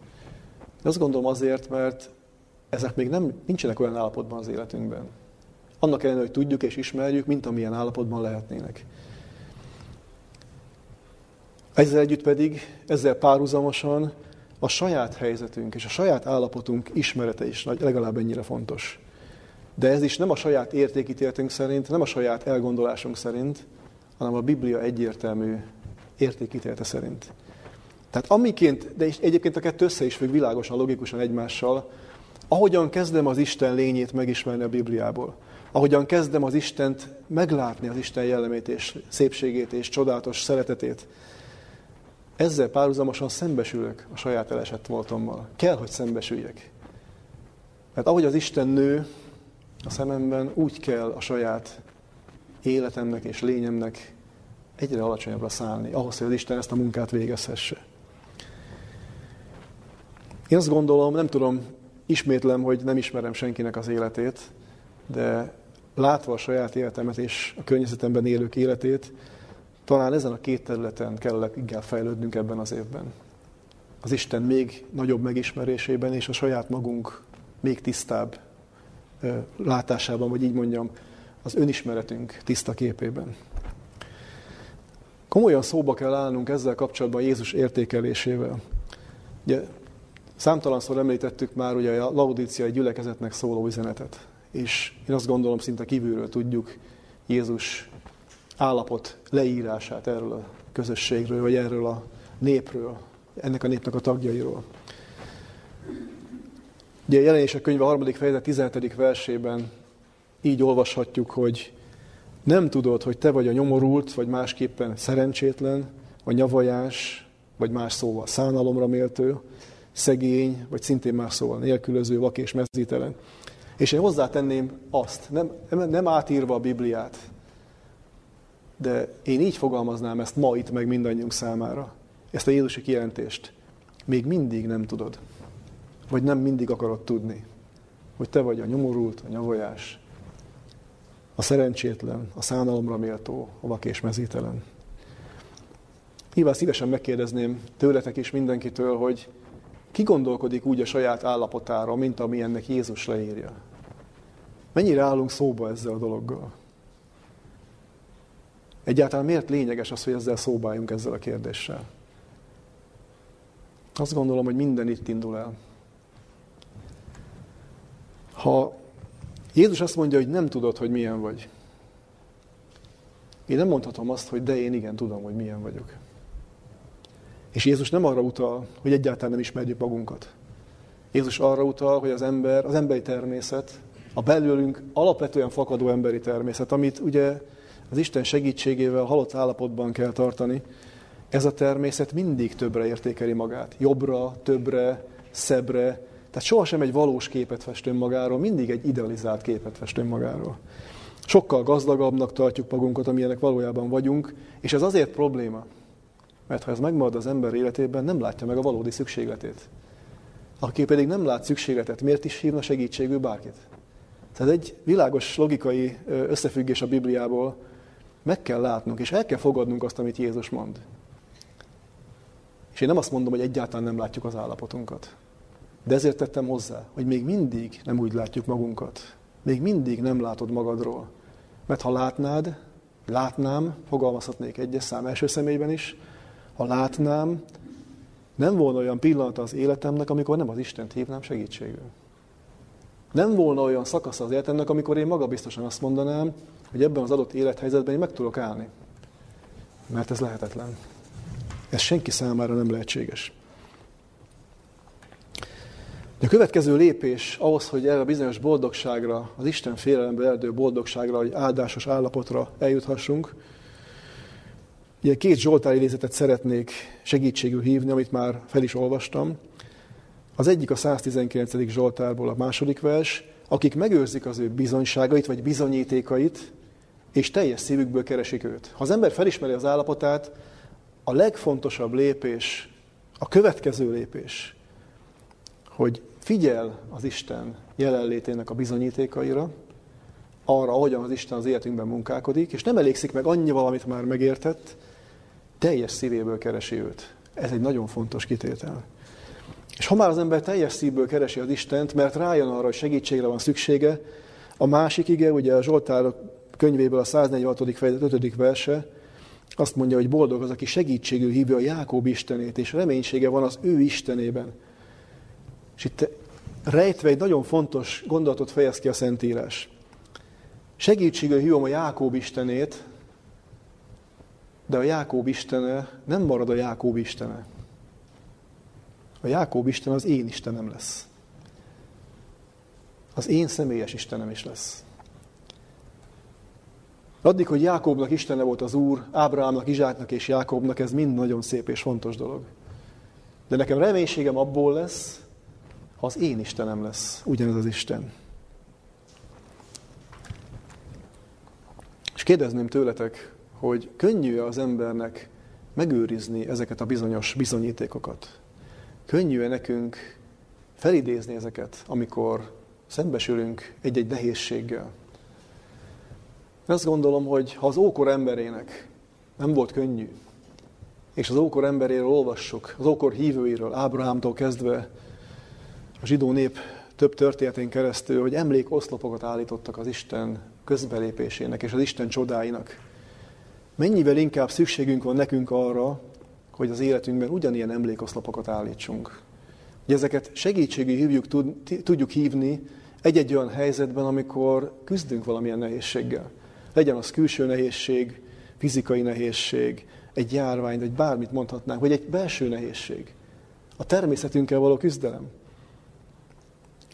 Speaker 1: De azt gondolom azért, mert ezek még nem, nincsenek olyan állapotban az életünkben. Annak ellenére, hogy tudjuk és ismerjük, mint amilyen állapotban lehetnének. Ezzel együtt pedig, ezzel párhuzamosan a saját helyzetünk és a saját állapotunk ismerete is legalább ennyire fontos. De ez is nem a saját értékítéltünk szerint, nem a saját elgondolásunk szerint, hanem a Biblia egyértelmű értékítélte szerint. Tehát amiként, de egyébként a kettő össze is függ világosan, logikusan egymással, ahogyan kezdem az Isten lényét megismerni a Bibliából, ahogyan kezdem az Istent meglátni, az Isten jellemét és szépségét és csodálatos szeretetét, ezzel párhuzamosan szembesülök a saját elesett voltommal. Kell, hogy szembesüljek. Mert ahogy az Isten nő a szememben, úgy kell a saját életemnek és lényemnek egyre alacsonyabbra szállni, ahhoz, hogy az Isten ezt a munkát végezhesse. Én azt gondolom, nem tudom, ismétlem, hogy nem ismerem senkinek az életét, de látva a saját életemet és a környezetemben élők életét, talán ezen a két területen kell inkább fejlődnünk ebben az évben. Az Isten még nagyobb megismerésében és a saját magunk még tisztább látásában, vagy így mondjam, az önismeretünk tiszta képében. Komolyan szóba kell állnunk ezzel kapcsolatban Jézus értékelésével. Ugye számtalanszor említettük már ugye a laudíciai gyülekezetnek szóló üzenetet. És én azt gondolom, szinte kívülről tudjuk Jézus állapot leírását erről a közösségről, vagy erről a népről, ennek a népnek a tagjairól. Ugye a jelenések könyve a harmadik fejezet 17. versében így olvashatjuk, hogy nem tudod, hogy te vagy a nyomorult, vagy másképpen szerencsétlen, vagy nyavajás, vagy más szóval szánalomra méltő, szegény, vagy szintén más szóval nélkülöző, vak és mezzítelen. És én hozzátenném azt, nem, nem átírva a Bibliát, de én így fogalmaznám ezt ma itt meg mindannyiunk számára. Ezt a Jézusi kijelentést. Még mindig nem tudod. Vagy nem mindig akarod tudni. Hogy te vagy a nyomorult, a nyavajás, a szerencsétlen, a szánalomra méltó, a vak és mezítelen. Nyilván szívesen megkérdezném tőletek is mindenkitől, hogy ki gondolkodik úgy a saját állapotára, mint ami ennek Jézus leírja? Mennyire állunk szóba ezzel a dologgal? Egyáltalán miért lényeges az, hogy ezzel szóbáljunk ezzel a kérdéssel? Azt gondolom, hogy minden itt indul el. Ha Jézus azt mondja, hogy nem tudod, hogy milyen vagy, én nem mondhatom azt, hogy de én igen tudom, hogy milyen vagyok. És Jézus nem arra utal, hogy egyáltalán nem ismerjük magunkat. Jézus arra utal, hogy az ember, az emberi természet, a belőlünk alapvetően fakadó emberi természet, amit ugye az Isten segítségével halott állapotban kell tartani, ez a természet mindig többre értékeli magát. Jobbra, többre, szebbre. Tehát sohasem egy valós képet fest önmagáról, mindig egy idealizált képet fest önmagáról. Sokkal gazdagabbnak tartjuk magunkat, amilyenek valójában vagyunk, és ez azért probléma, mert ha ez megmarad az ember életében, nem látja meg a valódi szükségletét. Aki pedig nem lát szükségletet, miért is hívna segítségül bárkit? Tehát egy világos logikai összefüggés a Bibliából, meg kell látnunk, és el kell fogadnunk azt, amit Jézus mond. És én nem azt mondom, hogy egyáltalán nem látjuk az állapotunkat. De ezért tettem hozzá, hogy még mindig nem úgy látjuk magunkat. Még mindig nem látod magadról. Mert ha látnád, látnám, fogalmazhatnék egyes szám első személyben is, ha látnám, nem volna olyan pillanat az életemnek, amikor nem az Istent hívnám segítségül. Nem volna olyan szakasz az életemnek, amikor én magabiztosan azt mondanám, hogy ebben az adott élethelyzetben én meg tudok állni. Mert ez lehetetlen. Ez senki számára nem lehetséges. De a következő lépés ahhoz, hogy erre a bizonyos boldogságra, az Isten félelembe erdő boldogságra, hogy áldásos állapotra eljuthassunk, Ugye két Zsoltár idézetet szeretnék segítségül hívni, amit már fel is olvastam. Az egyik a 119. Zsoltárból a második vers, akik megőrzik az ő bizonyságait, vagy bizonyítékait, és teljes szívükből keresik őt. Ha az ember felismeri az állapotát, a legfontosabb lépés, a következő lépés, hogy figyel az Isten jelenlétének a bizonyítékaira, arra, ahogyan az Isten az életünkben munkálkodik, és nem elégszik meg annyival, amit már megértett, teljes szívéből keresi őt. Ez egy nagyon fontos kitétel. És ha már az ember teljes szívből keresi az Istent, mert rájön arra, hogy segítségre van szüksége, a másik ige, ugye a Zsoltár könyvéből a 146. fejezet 5. verse, azt mondja, hogy boldog az, aki segítségül hívja a Jákob Istenét, és reménysége van az ő Istenében. És itt rejtve egy nagyon fontos gondolatot fejez ki a Szentírás. Segítségül hívom a Jákob Istenét, de a Jákób Istene nem marad a Jákób Istene. A Jákób Isten az én Istenem lesz. Az én személyes Istenem is lesz. Addig, hogy Jákobnak Istene volt az Úr, Ábrahámnak, Izsáknak és Jákobnak, ez mind nagyon szép és fontos dolog. De nekem reménységem abból lesz, ha az én Istenem lesz, ugyanez az Isten. És kérdezném tőletek, hogy könnyű az embernek megőrizni ezeket a bizonyos bizonyítékokat? Könnyű-e nekünk felidézni ezeket, amikor szembesülünk egy-egy nehézséggel? Azt gondolom, hogy ha az ókor emberének nem volt könnyű, és az ókor emberéről olvassuk, az ókor hívőiről, Ábrahámtól kezdve a zsidó nép több történetén keresztül, hogy emlékoszlopokat állítottak az Isten közbelépésének és az Isten csodáinak. Mennyivel inkább szükségünk van nekünk arra, hogy az életünkben ugyanilyen emlékoszlopokat állítsunk. Hogy ezeket segítségű hívjuk, tudjuk hívni egy-egy olyan helyzetben, amikor küzdünk valamilyen nehézséggel. Legyen az külső nehézség, fizikai nehézség, egy járvány, vagy bármit mondhatnánk, vagy egy belső nehézség. A természetünkkel való küzdelem.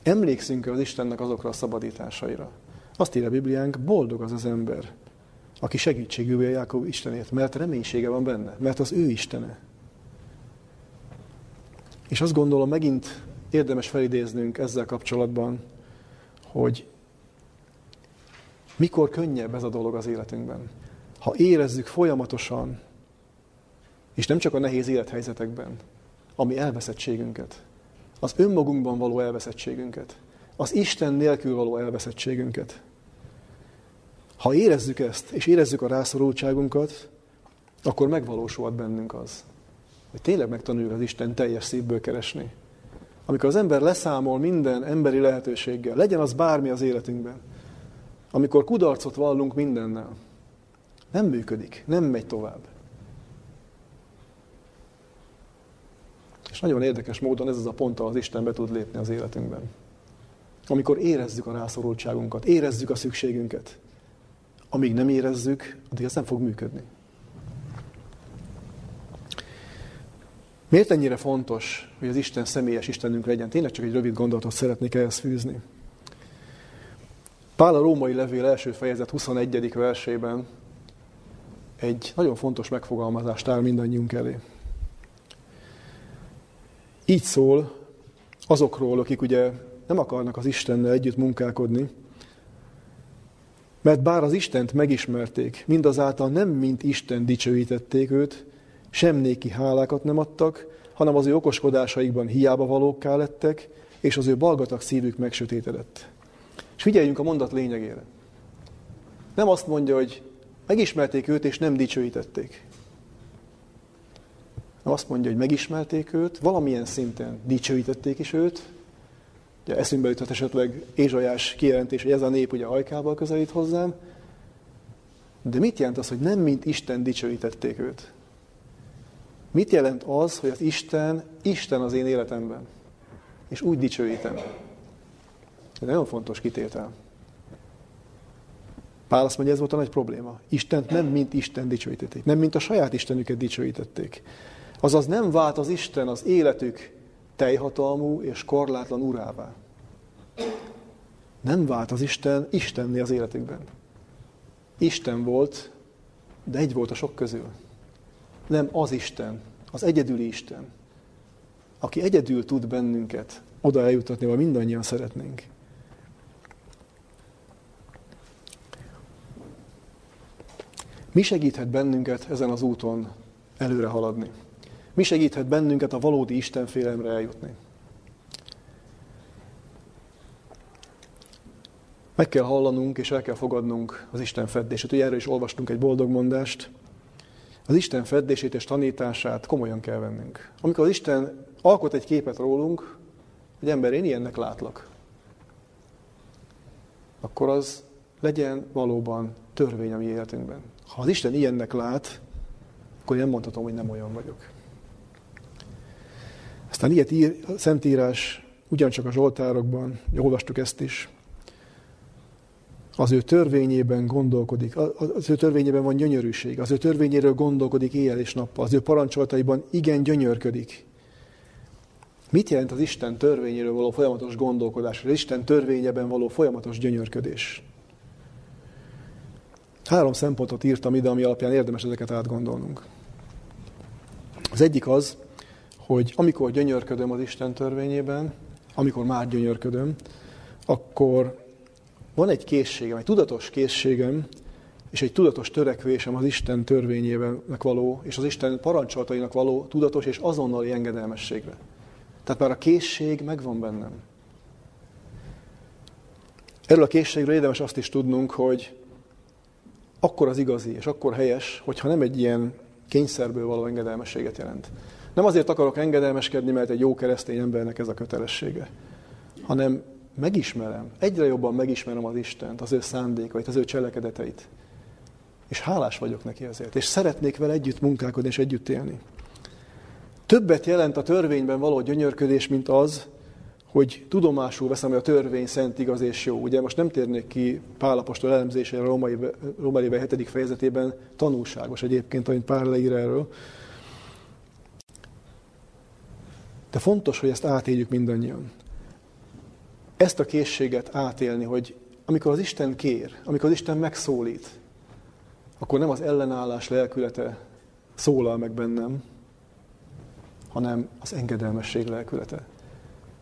Speaker 1: Emlékszünk az Istennek azokra a szabadításaira. Azt írja a Bibliánk, boldog az az ember, aki segítségűvé a Jákob Istenért, mert reménysége van benne, mert az ő Istene. És azt gondolom, megint érdemes felidéznünk ezzel kapcsolatban, hogy mikor könnyebb ez a dolog az életünkben. Ha érezzük folyamatosan, és nem csak a nehéz élethelyzetekben, ami elveszettségünket, az önmagunkban való elveszettségünket, az Isten nélkül való elveszettségünket. Ha érezzük ezt, és érezzük a rászorultságunkat, akkor megvalósulhat bennünk az, hogy tényleg megtanuljuk az Isten teljes szívből keresni. Amikor az ember leszámol minden emberi lehetőséggel, legyen az bármi az életünkben, amikor kudarcot vallunk mindennel, nem működik, nem megy tovább. És nagyon érdekes módon ez az a pont, ahol az Isten be tud lépni az életünkben. Amikor érezzük a rászorultságunkat, érezzük a szükségünket. Amíg nem érezzük, addig ez nem fog működni. Miért ennyire fontos, hogy az Isten személyes Istenünk legyen? Tényleg csak egy rövid gondolatot szeretnék ehhez fűzni. Pál a római levél első fejezet 21. versében egy nagyon fontos megfogalmazást áll mindannyiunk elé. Így szól azokról, akik ugye nem akarnak az Istennel együtt munkálkodni, mert bár az Istent megismerték, mindazáltal nem mint Isten dicsőítették őt, sem néki hálákat nem adtak, hanem az ő okoskodásaikban hiába valókká lettek, és az ő balgatak szívük megsötétedett. És figyeljünk a mondat lényegére. Nem azt mondja, hogy megismerték őt, és nem dicsőítették. Nem azt mondja, hogy megismerték őt, valamilyen szinten dicsőítették is őt. Ugye eszünkbe jutott esetleg Ézsajás kijelentés, hogy ez a nép ugye ajkával közelít hozzám. De mit jelent az, hogy nem mint Isten dicsőítették őt? Mit jelent az, hogy az Isten, Isten az én életemben? És úgy dicsőítem. Ez nagyon fontos kitétel. Pál azt mondja, ez volt a nagy probléma. Istent nem mint Isten dicsőítették, nem mint a saját Istenüket dicsőítették. Azaz nem vált az Isten az életük teljhatalmú és korlátlan urává. Nem vált az Isten Istenni az életükben. Isten volt, de egy volt a sok közül. Nem az Isten, az egyedüli Isten, aki egyedül tud bennünket oda eljutatni, ahol mindannyian szeretnénk. Mi segíthet bennünket ezen az úton előre haladni? Mi segíthet bennünket a valódi Istenfélemre eljutni? Meg kell hallanunk és el kell fogadnunk az Isten feddését. Ugye erről is olvastunk egy boldog mondást. Az Isten feddését és tanítását komolyan kell vennünk. Amikor az Isten alkot egy képet rólunk, hogy ember, én ilyennek látlak, akkor az legyen valóban törvény a mi életünkben. Ha az Isten ilyennek lát, akkor én mondhatom, hogy nem olyan vagyok. Aztán ilyet ír a Szentírás ugyancsak a Zsoltárokban, olvastuk ezt is. Az ő törvényében gondolkodik, az ő törvényében van gyönyörűség, az ő törvényéről gondolkodik éjjel és nappal, az ő parancsolataiban igen gyönyörködik. Mit jelent az Isten törvényéről való folyamatos gondolkodás, az Isten törvényeben való folyamatos gyönyörködés? Három szempontot írtam ide, ami alapján érdemes ezeket átgondolnunk. Az egyik az, hogy amikor gyönyörködöm az Isten törvényében, amikor már gyönyörködöm, akkor van egy készségem, egy tudatos készségem, és egy tudatos törekvésem az Isten törvényében való, és az Isten parancsolatainak való tudatos és azonnali engedelmességre. Tehát már a készség megvan bennem. Erről a készségről érdemes azt is tudnunk, hogy akkor az igazi, és akkor helyes, hogyha nem egy ilyen kényszerből való engedelmességet jelent. Nem azért akarok engedelmeskedni, mert egy jó keresztény embernek ez a kötelessége, hanem megismerem, egyre jobban megismerem az Istent, az ő szándékait, az ő cselekedeteit. És hálás vagyok neki ezért. És szeretnék vele együtt munkálkodni és együtt élni. Többet jelent a törvényben való gyönyörködés, mint az, hogy tudomásul veszem, hogy a törvény szent, igaz és jó. Ugye most nem térnék ki Pálapostól elemzésére a római, római 7. fejezetében, tanulságos egyébként, amit Pál leír erről. De fontos, hogy ezt átéljük mindannyian. Ezt a készséget átélni, hogy amikor az Isten kér, amikor az Isten megszólít, akkor nem az ellenállás lelkülete szólal meg bennem, hanem az engedelmesség lelkülete.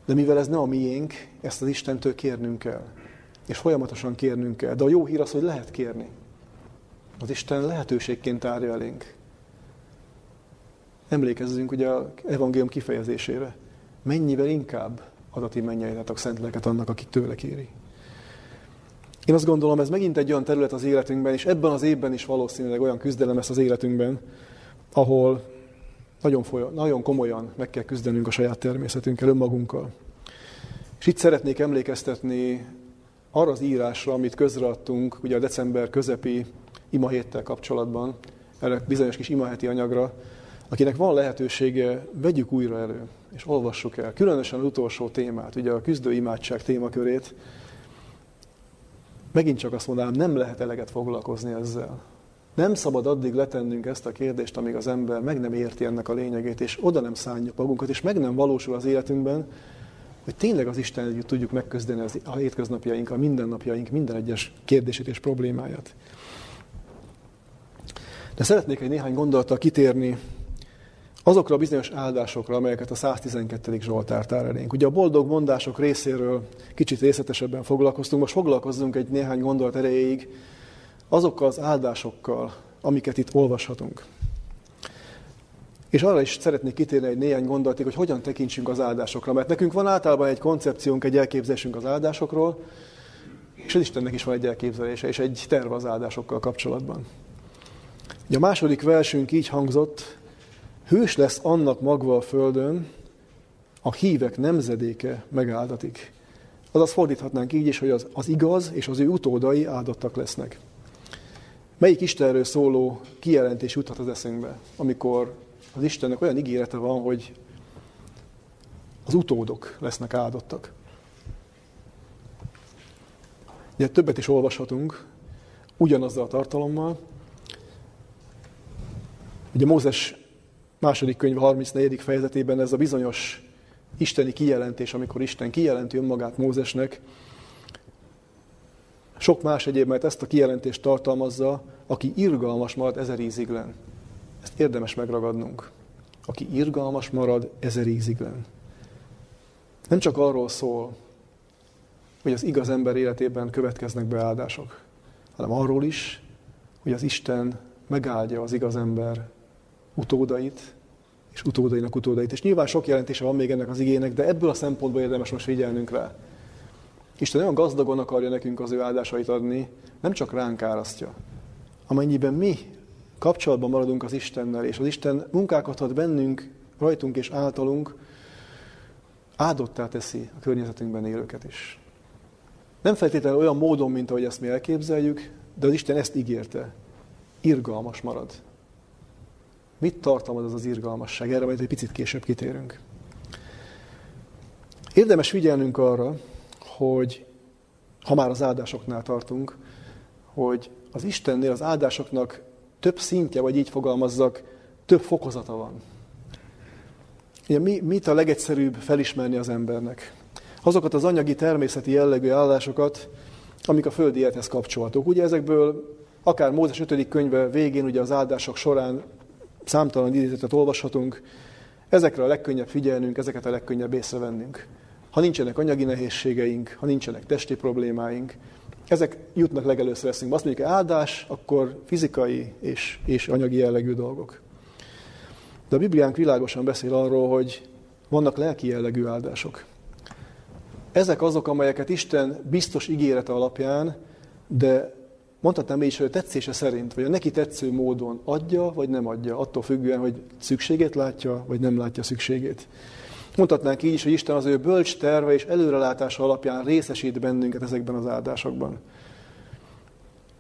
Speaker 1: De mivel ez nem a miénk, ezt az Istentől kérnünk kell. És folyamatosan kérnünk kell. De a jó hír az, hogy lehet kérni. Az Isten lehetőségként tárja elénk. Emlékezzünk ugye a evangélium kifejezésére. Mennyivel inkább adati mennyeitek szent lelket annak, akik tőle kéri. Én azt gondolom, ez megint egy olyan terület az életünkben, és ebben az évben is valószínűleg olyan küzdelem lesz az életünkben, ahol nagyon, folyan, nagyon komolyan meg kell küzdenünk a saját természetünkkel, önmagunkkal. És itt szeretnék emlékeztetni arra az írásra, amit közreadtunk ugye a december közepi imahéttel kapcsolatban, erre bizonyos kis imaheti anyagra, akinek van lehetősége, vegyük újra elő, és olvassuk el. Különösen az utolsó témát, ugye a küzdő imádság témakörét. Megint csak azt mondanám, nem lehet eleget foglalkozni ezzel. Nem szabad addig letennünk ezt a kérdést, amíg az ember meg nem érti ennek a lényegét, és oda nem szálljuk magunkat, és meg nem valósul az életünkben, hogy tényleg az Isten együtt tudjuk megközdeni a hétköznapjaink, a mindennapjaink minden egyes kérdését és problémáját. De szeretnék egy néhány gondolattal kitérni azokra a bizonyos áldásokra, amelyeket a 112. Zsoltár tár elénk. Ugye a boldog mondások részéről kicsit részletesebben foglalkoztunk, most foglalkozzunk egy néhány gondolat erejéig azokkal az áldásokkal, amiket itt olvashatunk. És arra is szeretnék kitérni egy néhány gondolatig, hogy hogyan tekintsünk az áldásokra. Mert nekünk van általában egy koncepciónk, egy elképzelésünk az áldásokról, és az Istennek is van egy elképzelése, és egy terv az áldásokkal kapcsolatban. A második versünk így hangzott, hős lesz annak magva a földön, a hívek nemzedéke megáldatik. Azaz fordíthatnánk így is, hogy az, az igaz és az ő utódai áldottak lesznek. Melyik Istenről szóló kijelentés juthat az eszünkbe, amikor az Istennek olyan ígérete van, hogy az utódok lesznek áldottak. Ugye többet is olvashatunk ugyanazzal a tartalommal. Ugye Mózes második könyv 34. fejezetében ez a bizonyos isteni kijelentés, amikor Isten kijelenti önmagát Mózesnek, sok más egyéb, mert ezt a kijelentést tartalmazza, aki irgalmas marad ezer íziglen. Ezt érdemes megragadnunk. Aki irgalmas marad ezer íziglen. Nem csak arról szól, hogy az igaz ember életében következnek be áldások, hanem arról is, hogy az Isten megáldja az igaz ember utódait, és utódainak utódait. És nyilván sok jelentése van még ennek az igének, de ebből a szempontból érdemes most figyelnünk rá. Isten olyan gazdagon akarja nekünk az ő áldásait adni, nem csak ránk árasztja. Amennyiben mi kapcsolatban maradunk az Istennel, és az Isten munkálkodhat bennünk, rajtunk és általunk, áldottá teszi a környezetünkben élőket is. Nem feltétlenül olyan módon, mint ahogy ezt mi elképzeljük, de az Isten ezt ígérte. Irgalmas marad. Mit tartalmaz ez az irgalmasság? Erre majd egy picit később kitérünk. Érdemes figyelnünk arra, hogy ha már az áldásoknál tartunk, hogy az Istennél az áldásoknak több szintje, vagy így fogalmazzak, több fokozata van. Ugye, mi, mit a legegyszerűbb felismerni az embernek? Azokat az anyagi, természeti jellegű áldásokat, amik a földi élethez kapcsolatok. Ugye ezekből akár Mózes 5. könyve végén, ugye az áldások során számtalan idézetet olvashatunk, ezekre a legkönnyebb figyelnünk, ezeket a legkönnyebb észrevennünk. Ha nincsenek anyagi nehézségeink, ha nincsenek testi problémáink, ezek jutnak legelőször eszünkbe. Azt mondjuk, áldás, akkor fizikai és, és anyagi jellegű dolgok. De a Bibliánk világosan beszél arról, hogy vannak lelki jellegű áldások. Ezek azok, amelyeket Isten biztos ígérete alapján, de mondhatnám is, hogy a tetszése szerint, vagy a neki tetsző módon adja, vagy nem adja, attól függően, hogy szükségét látja, vagy nem látja szükségét. Mondhatnánk így is, hogy Isten az ő bölcs terve és előrelátása alapján részesít bennünket ezekben az áldásokban.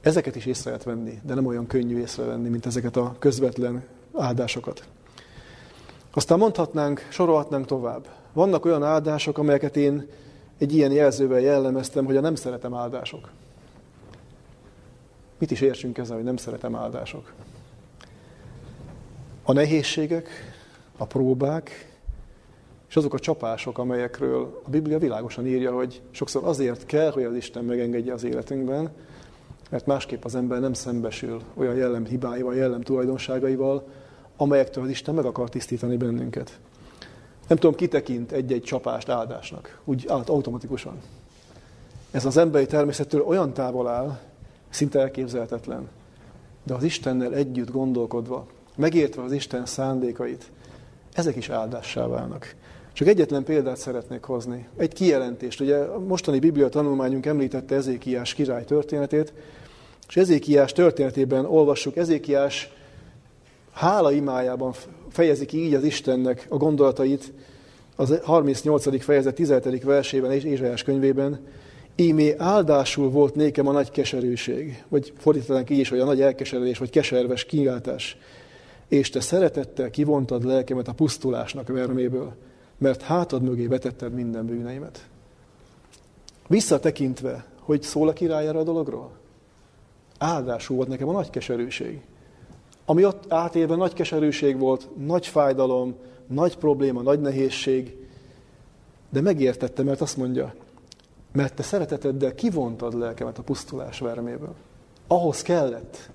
Speaker 1: Ezeket is észre lehet venni, de nem olyan könnyű észrevenni, mint ezeket a közvetlen áldásokat. Aztán mondhatnánk, sorolhatnánk tovább. Vannak olyan áldások, amelyeket én egy ilyen jelzővel jellemeztem, hogy a nem szeretem áldások. Mit is értsünk ezzel, hogy nem szeretem áldások? A nehézségek, a próbák, és azok a csapások, amelyekről a Biblia világosan írja, hogy sokszor azért kell, hogy az Isten megengedje az életünkben, mert másképp az ember nem szembesül olyan jellem hibáival, jellem tulajdonságaival, amelyektől az Isten meg akar tisztítani bennünket. Nem tudom, kitekint egy-egy csapást áldásnak, úgy át automatikusan. Ez az emberi természettől olyan távol áll, szinte elképzelhetetlen. De az Istennel együtt gondolkodva, megértve az Isten szándékait, ezek is áldássá válnak. Csak egyetlen példát szeretnék hozni. Egy kijelentést. Ugye a mostani Biblia tanulmányunk említette Ezékiás király történetét, és Ezékiás történetében olvassuk, Ezékiás hála imájában fejezi ki így az Istennek a gondolatait, az 38. fejezet 17. versében és könyvében, Ímé áldásul volt nékem a nagy keserűség, vagy fordítanánk így is, hogy a nagy elkeserülés, vagy keserves kiáltás. És te szeretettel kivontad lelkemet a pusztulásnak verméből, mert hátad mögé vetetted minden bűneimet. Visszatekintve, hogy szól a király erre a dologról? Áldásul volt nekem a nagy keserűség. Ami ott átélve nagy keserűség volt, nagy fájdalom, nagy probléma, nagy nehézség, de megértette, mert azt mondja, mert te szereteteddel kivontad lelkemet a pusztulás verméből. Ahhoz kellett,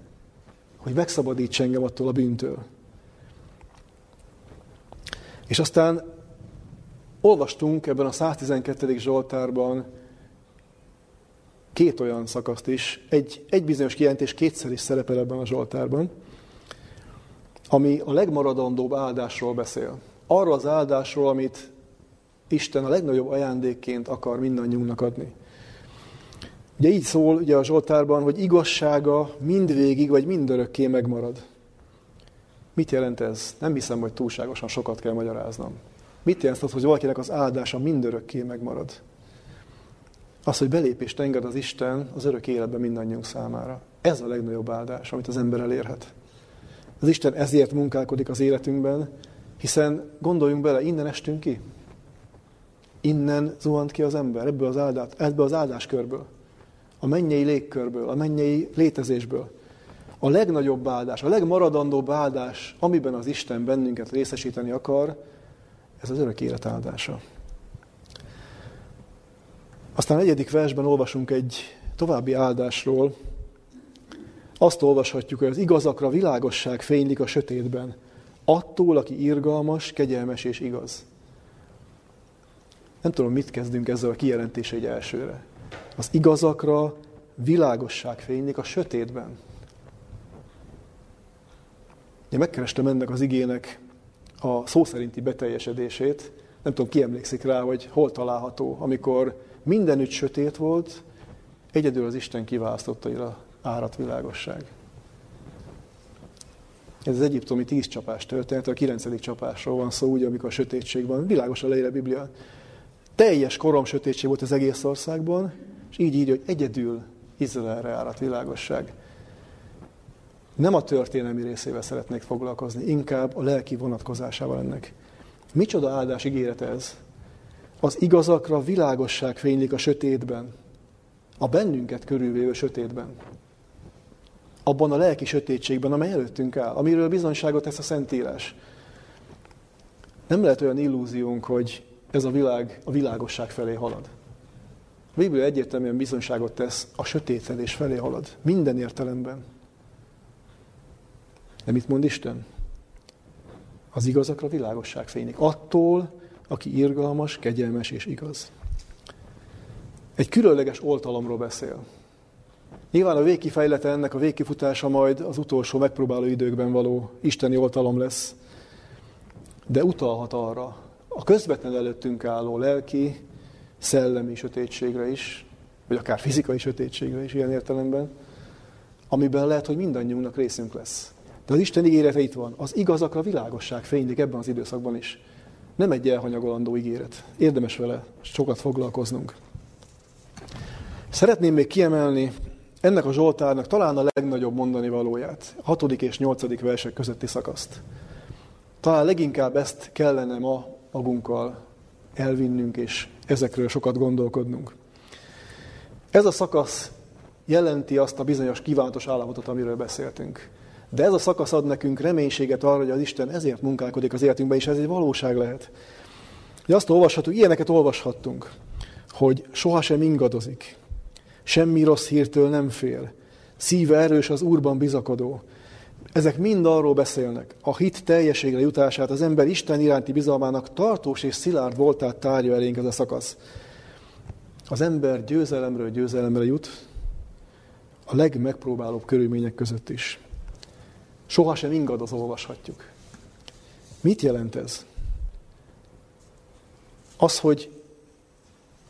Speaker 1: hogy megszabadíts engem attól a bűntől. És aztán olvastunk ebben a 112. Zsoltárban két olyan szakaszt is, egy, egy bizonyos kijelentés kétszer is szerepel ebben a Zsoltárban, ami a legmaradandóbb áldásról beszél. Arról az áldásról, amit Isten a legnagyobb ajándékként akar mindannyiunknak adni. Ugye így szól ugye a Zsoltárban, hogy igazsága mindvégig vagy mindörökké megmarad. Mit jelent ez? Nem hiszem, hogy túlságosan sokat kell magyaráznom. Mit jelent az, hogy valakinek az áldása mindörökké megmarad? Az, hogy belépést enged az Isten az örök életben mindannyiunk számára. Ez a legnagyobb áldás, amit az ember elérhet. Az Isten ezért munkálkodik az életünkben, hiszen gondoljunk bele, innen estünk ki. Innen zuhant ki az ember, ebből az, áldás, ebből az áldáskörből. A mennyei légkörből, a mennyei létezésből. A legnagyobb áldás, a legmaradandóbb áldás, amiben az Isten bennünket részesíteni akar, ez az örök élet áldása. Aztán a negyedik versben olvasunk egy további áldásról. Azt olvashatjuk, hogy az igazakra világosság fénylik a sötétben, attól, aki irgalmas, kegyelmes és igaz. Nem tudom, mit kezdünk ezzel a kijelentése egy elsőre. Az igazakra világosság fénylik a sötétben. Én megkerestem ennek az igének a szó szerinti beteljesedését. Nem tudom, ki emlékszik rá, hogy hol található, amikor mindenütt sötét volt, egyedül az Isten kiválasztotta, hogy árat világosság. Ez az egyiptomi tíz csapás történet, a kilencedik csapásról van szó, ugye, amikor a sötétség van. Világosan leír a Biblia. Teljes korom sötétség volt az egész országban, és így írja, hogy egyedül Izraelre árat világosság. Nem a történelmi részével szeretnék foglalkozni, inkább a lelki vonatkozásával ennek. Micsoda áldás ígéret ez? Az igazakra világosság fénylik a sötétben, a bennünket körülvévő sötétben. Abban a lelki sötétségben, amely előttünk áll, amiről bizonyságot tesz a Szentírás. Nem lehet olyan illúziónk, hogy ez a világ a világosság felé halad. A Biblia egyértelműen bizonyságot tesz, a sötétedés felé halad. Minden értelemben. De mit mond Isten? Az igazakra világosság fénylik. Attól, aki irgalmas, kegyelmes és igaz. Egy különleges oltalomról beszél. Nyilván a végkifejlete ennek a végkifutása majd az utolsó megpróbáló időkben való isteni oltalom lesz. De utalhat arra, a közvetlen előttünk álló lelki, szellemi sötétségre is, vagy akár fizikai sötétségre is ilyen értelemben, amiben lehet, hogy mindannyiunknak részünk lesz. De az Isten ígérete itt van. Az igazakra világosság fénylik ebben az időszakban is. Nem egy elhanyagolandó ígéret. Érdemes vele sokat foglalkoznunk. Szeretném még kiemelni ennek a Zsoltárnak talán a legnagyobb mondani valóját, a hatodik és nyolcadik versek közötti szakaszt. Talán leginkább ezt kellene ma magunkkal elvinnünk, és ezekről sokat gondolkodnunk. Ez a szakasz jelenti azt a bizonyos kívánatos állapotot, amiről beszéltünk. De ez a szakasz ad nekünk reménységet arra, hogy az Isten ezért munkálkodik az életünkben, és ez egy valóság lehet. Hogy azt olvashatunk, ilyeneket olvashattunk, hogy sohasem ingadozik, semmi rossz hírtől nem fél, szíve erős az Úrban bizakodó. Ezek mind arról beszélnek. A hit teljeségre jutását, az ember Isten iránti bizalmának tartós és szilárd voltát tárja elénk ez a szakasz. Az ember győzelemről győzelemre jut, a legmegpróbálóbb körülmények között is. Soha sem ingadoz olvashatjuk. Mit jelent ez? Az, hogy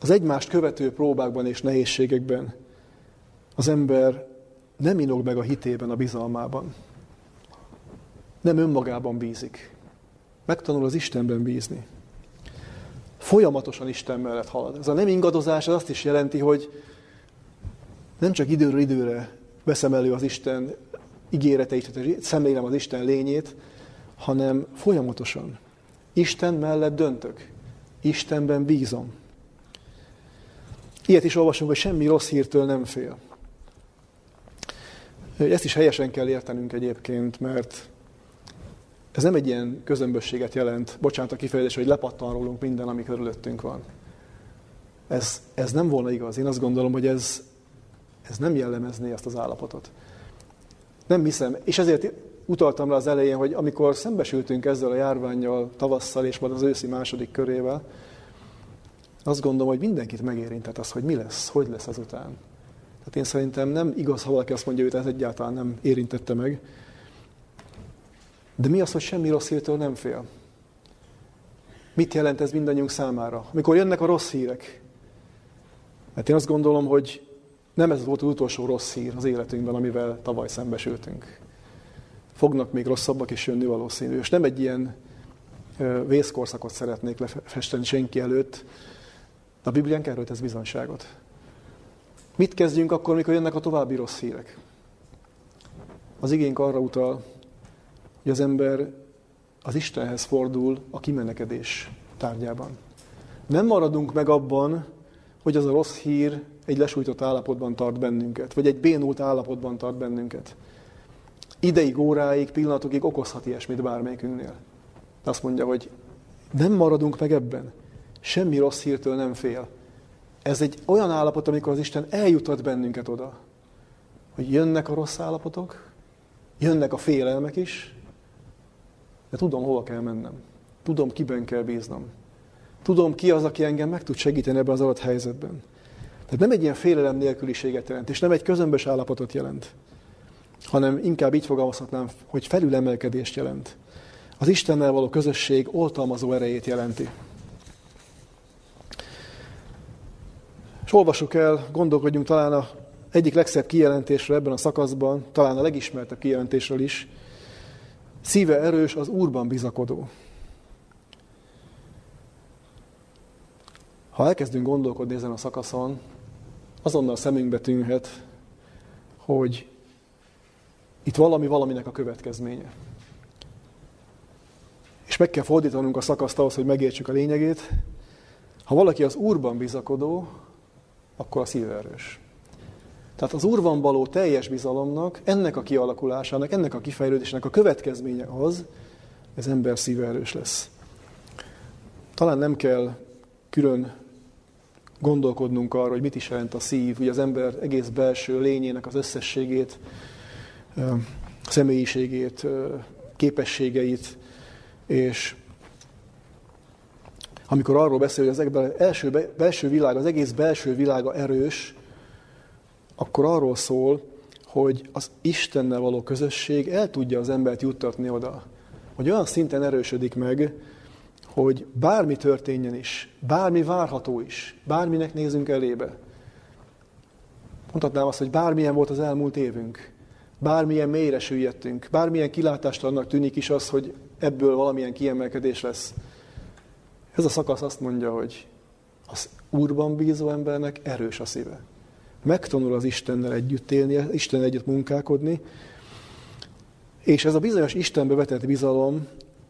Speaker 1: az egymást követő próbákban és nehézségekben az ember nem inog meg a hitében, a bizalmában. Nem önmagában bízik. Megtanul az Istenben bízni. Folyamatosan Isten mellett halad. Ez a nem ingadozás az azt is jelenti, hogy nem csak időről időre veszem elő az Isten ígéreteit, szemlélem az Isten lényét, hanem folyamatosan. Isten mellett döntök. Istenben bízom. Ilyet is olvasunk, hogy semmi rossz hírtől nem fél. Ezt is helyesen kell értenünk egyébként, mert ez nem egy ilyen közömbösséget jelent, bocsánat a kifejezés, hogy lepattan rólunk minden, ami körülöttünk van. Ez, ez nem volna igaz. Én azt gondolom, hogy ez, ez nem jellemezné ezt az állapotot. Nem hiszem. És ezért utaltam rá az elején, hogy amikor szembesültünk ezzel a járványjal tavasszal és majd az őszi második körével, azt gondolom, hogy mindenkit megérintett az, hogy mi lesz, hogy lesz ezután. Tehát én szerintem nem igaz, ha valaki azt mondja, hogy ez egyáltalán nem érintette meg. De mi az, hogy semmi rossz hírtől nem fél? Mit jelent ez mindannyiunk számára? Amikor jönnek a rossz hírek? Mert én azt gondolom, hogy nem ez volt az utolsó rossz hír az életünkben, amivel tavaly szembesültünk. Fognak még rosszabbak is jönni valószínű. És nem egy ilyen vészkorszakot szeretnék lefesteni senki előtt, de a Biblián erről tesz bizonyságot. Mit kezdjünk akkor, mikor jönnek a további rossz hírek? Az igénk arra utal, hogy az ember az Istenhez fordul a kimenekedés tárgyában. Nem maradunk meg abban, hogy az a rossz hír egy lesújtott állapotban tart bennünket, vagy egy bénult állapotban tart bennünket. Ideig, óráig, pillanatokig okozhat ilyesmit bármelyikünknél. Azt mondja, hogy nem maradunk meg ebben. Semmi rossz hírtől nem fél. Ez egy olyan állapot, amikor az Isten eljutat bennünket oda, hogy jönnek a rossz állapotok, jönnek a félelmek is, de tudom, hova kell mennem. Tudom, kiben kell bíznom. Tudom, ki az, aki engem meg tud segíteni ebben az adott helyzetben. Tehát nem egy ilyen félelem nélküliséget jelent, és nem egy közömbös állapotot jelent, hanem inkább így fogalmazhatnám, hogy felülemelkedést jelent. Az Istennel való közösség oltalmazó erejét jelenti. És olvassuk el, gondolkodjunk talán a egyik legszebb kijelentésről ebben a szakaszban, talán a legismertebb kijelentésről is. Szíve erős, az Úrban bizakodó. Ha elkezdünk gondolkodni ezen a szakaszon, azonnal szemünkbe tűnhet, hogy itt valami valaminek a következménye. És meg kell fordítanunk a szakaszt ahhoz, hogy megértsük a lényegét. Ha valaki az Úrban bizakodó, akkor a szív erős. Tehát az Úrban való teljes bizalomnak, ennek a kialakulásának, ennek a kifejlődésnek a következménye az, az ember szíve erős lesz. Talán nem kell külön gondolkodnunk arra, hogy mit is jelent a szív, ugye az ember egész belső lényének az összességét személyiségét, képességeit, és amikor arról beszél, hogy az első, belső világ, az egész belső világa erős, akkor arról szól, hogy az Istennel való közösség el tudja az embert juttatni oda, hogy olyan szinten erősödik meg, hogy bármi történjen is, bármi várható is, bárminek nézünk elébe. Mondhatnám azt, hogy bármilyen volt az elmúlt évünk, bármilyen mélyre süllyedtünk, bármilyen kilátástalannak tűnik is az, hogy ebből valamilyen kiemelkedés lesz. Ez a szakasz azt mondja, hogy az Úrban bízó embernek erős a szíve. Megtanul az Istennel együtt élni, Isten együtt munkálkodni, és ez a bizonyos Istenbe vetett bizalom,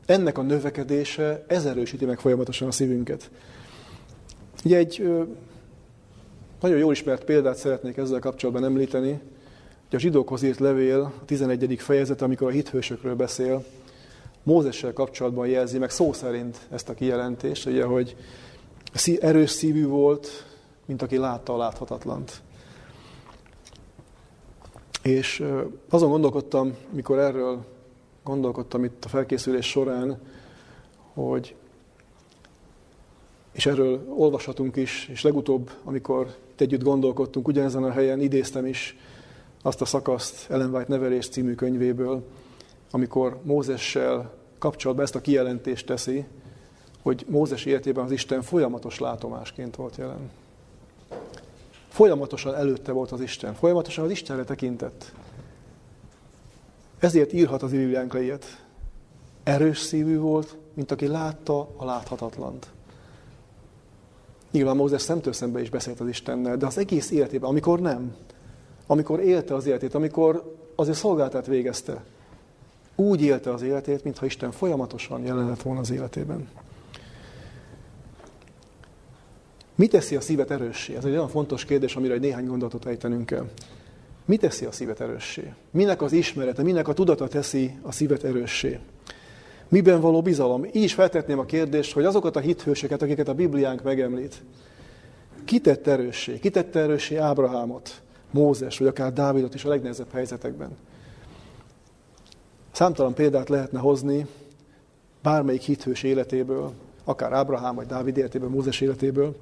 Speaker 1: ennek a növekedése, ez erősíti meg folyamatosan a szívünket. Ugye egy nagyon jól ismert példát szeretnék ezzel kapcsolatban említeni, hogy a zsidókhoz írt levél, a 11. fejezet, amikor a hithősökről beszél, Mózessel kapcsolatban jelzi meg szó szerint ezt a kijelentést, ugye, hogy erős szívű volt, mint aki látta a láthatatlant. És azon gondolkodtam, mikor erről gondolkodtam itt a felkészülés során, hogy és erről olvashatunk is, és legutóbb, amikor itt együtt gondolkodtunk, ugyanezen a helyen idéztem is azt a szakaszt Ellen White Nevelés című könyvéből, amikor Mózessel kapcsolatban ezt a kijelentést teszi, hogy Mózes életében az Isten folyamatos látomásként volt jelen. Folyamatosan előtte volt az Isten, folyamatosan az Istenre tekintett. Ezért írhat az Bibliánk ilyet. Erős szívű volt, mint aki látta a láthatatlant. Nyilván Mózes szemtől szembe is beszélt az Istennel, de az egész életében, amikor nem, amikor élte az életét, amikor azért szolgáltát végezte, úgy élte az életét, mintha Isten folyamatosan jelen lett volna az életében. Mi teszi a szívet erőssé? Ez egy olyan fontos kérdés, amire egy néhány gondolatot ejtenünk kell. Mi teszi a szívet erőssé? Minek az ismerete, minek a tudata teszi a szívet erőssé? Miben való bizalom? Így is feltetném a kérdést, hogy azokat a hithőseket, akiket a Bibliánk megemlít, kitett erőssé? Kitette erőssé Ábrahámot, Mózes, vagy akár Dávidot is a legnehezebb helyzetekben? Számtalan példát lehetne hozni bármelyik hithős életéből, akár Ábrahám vagy Dávid életéből, Mózes életéből.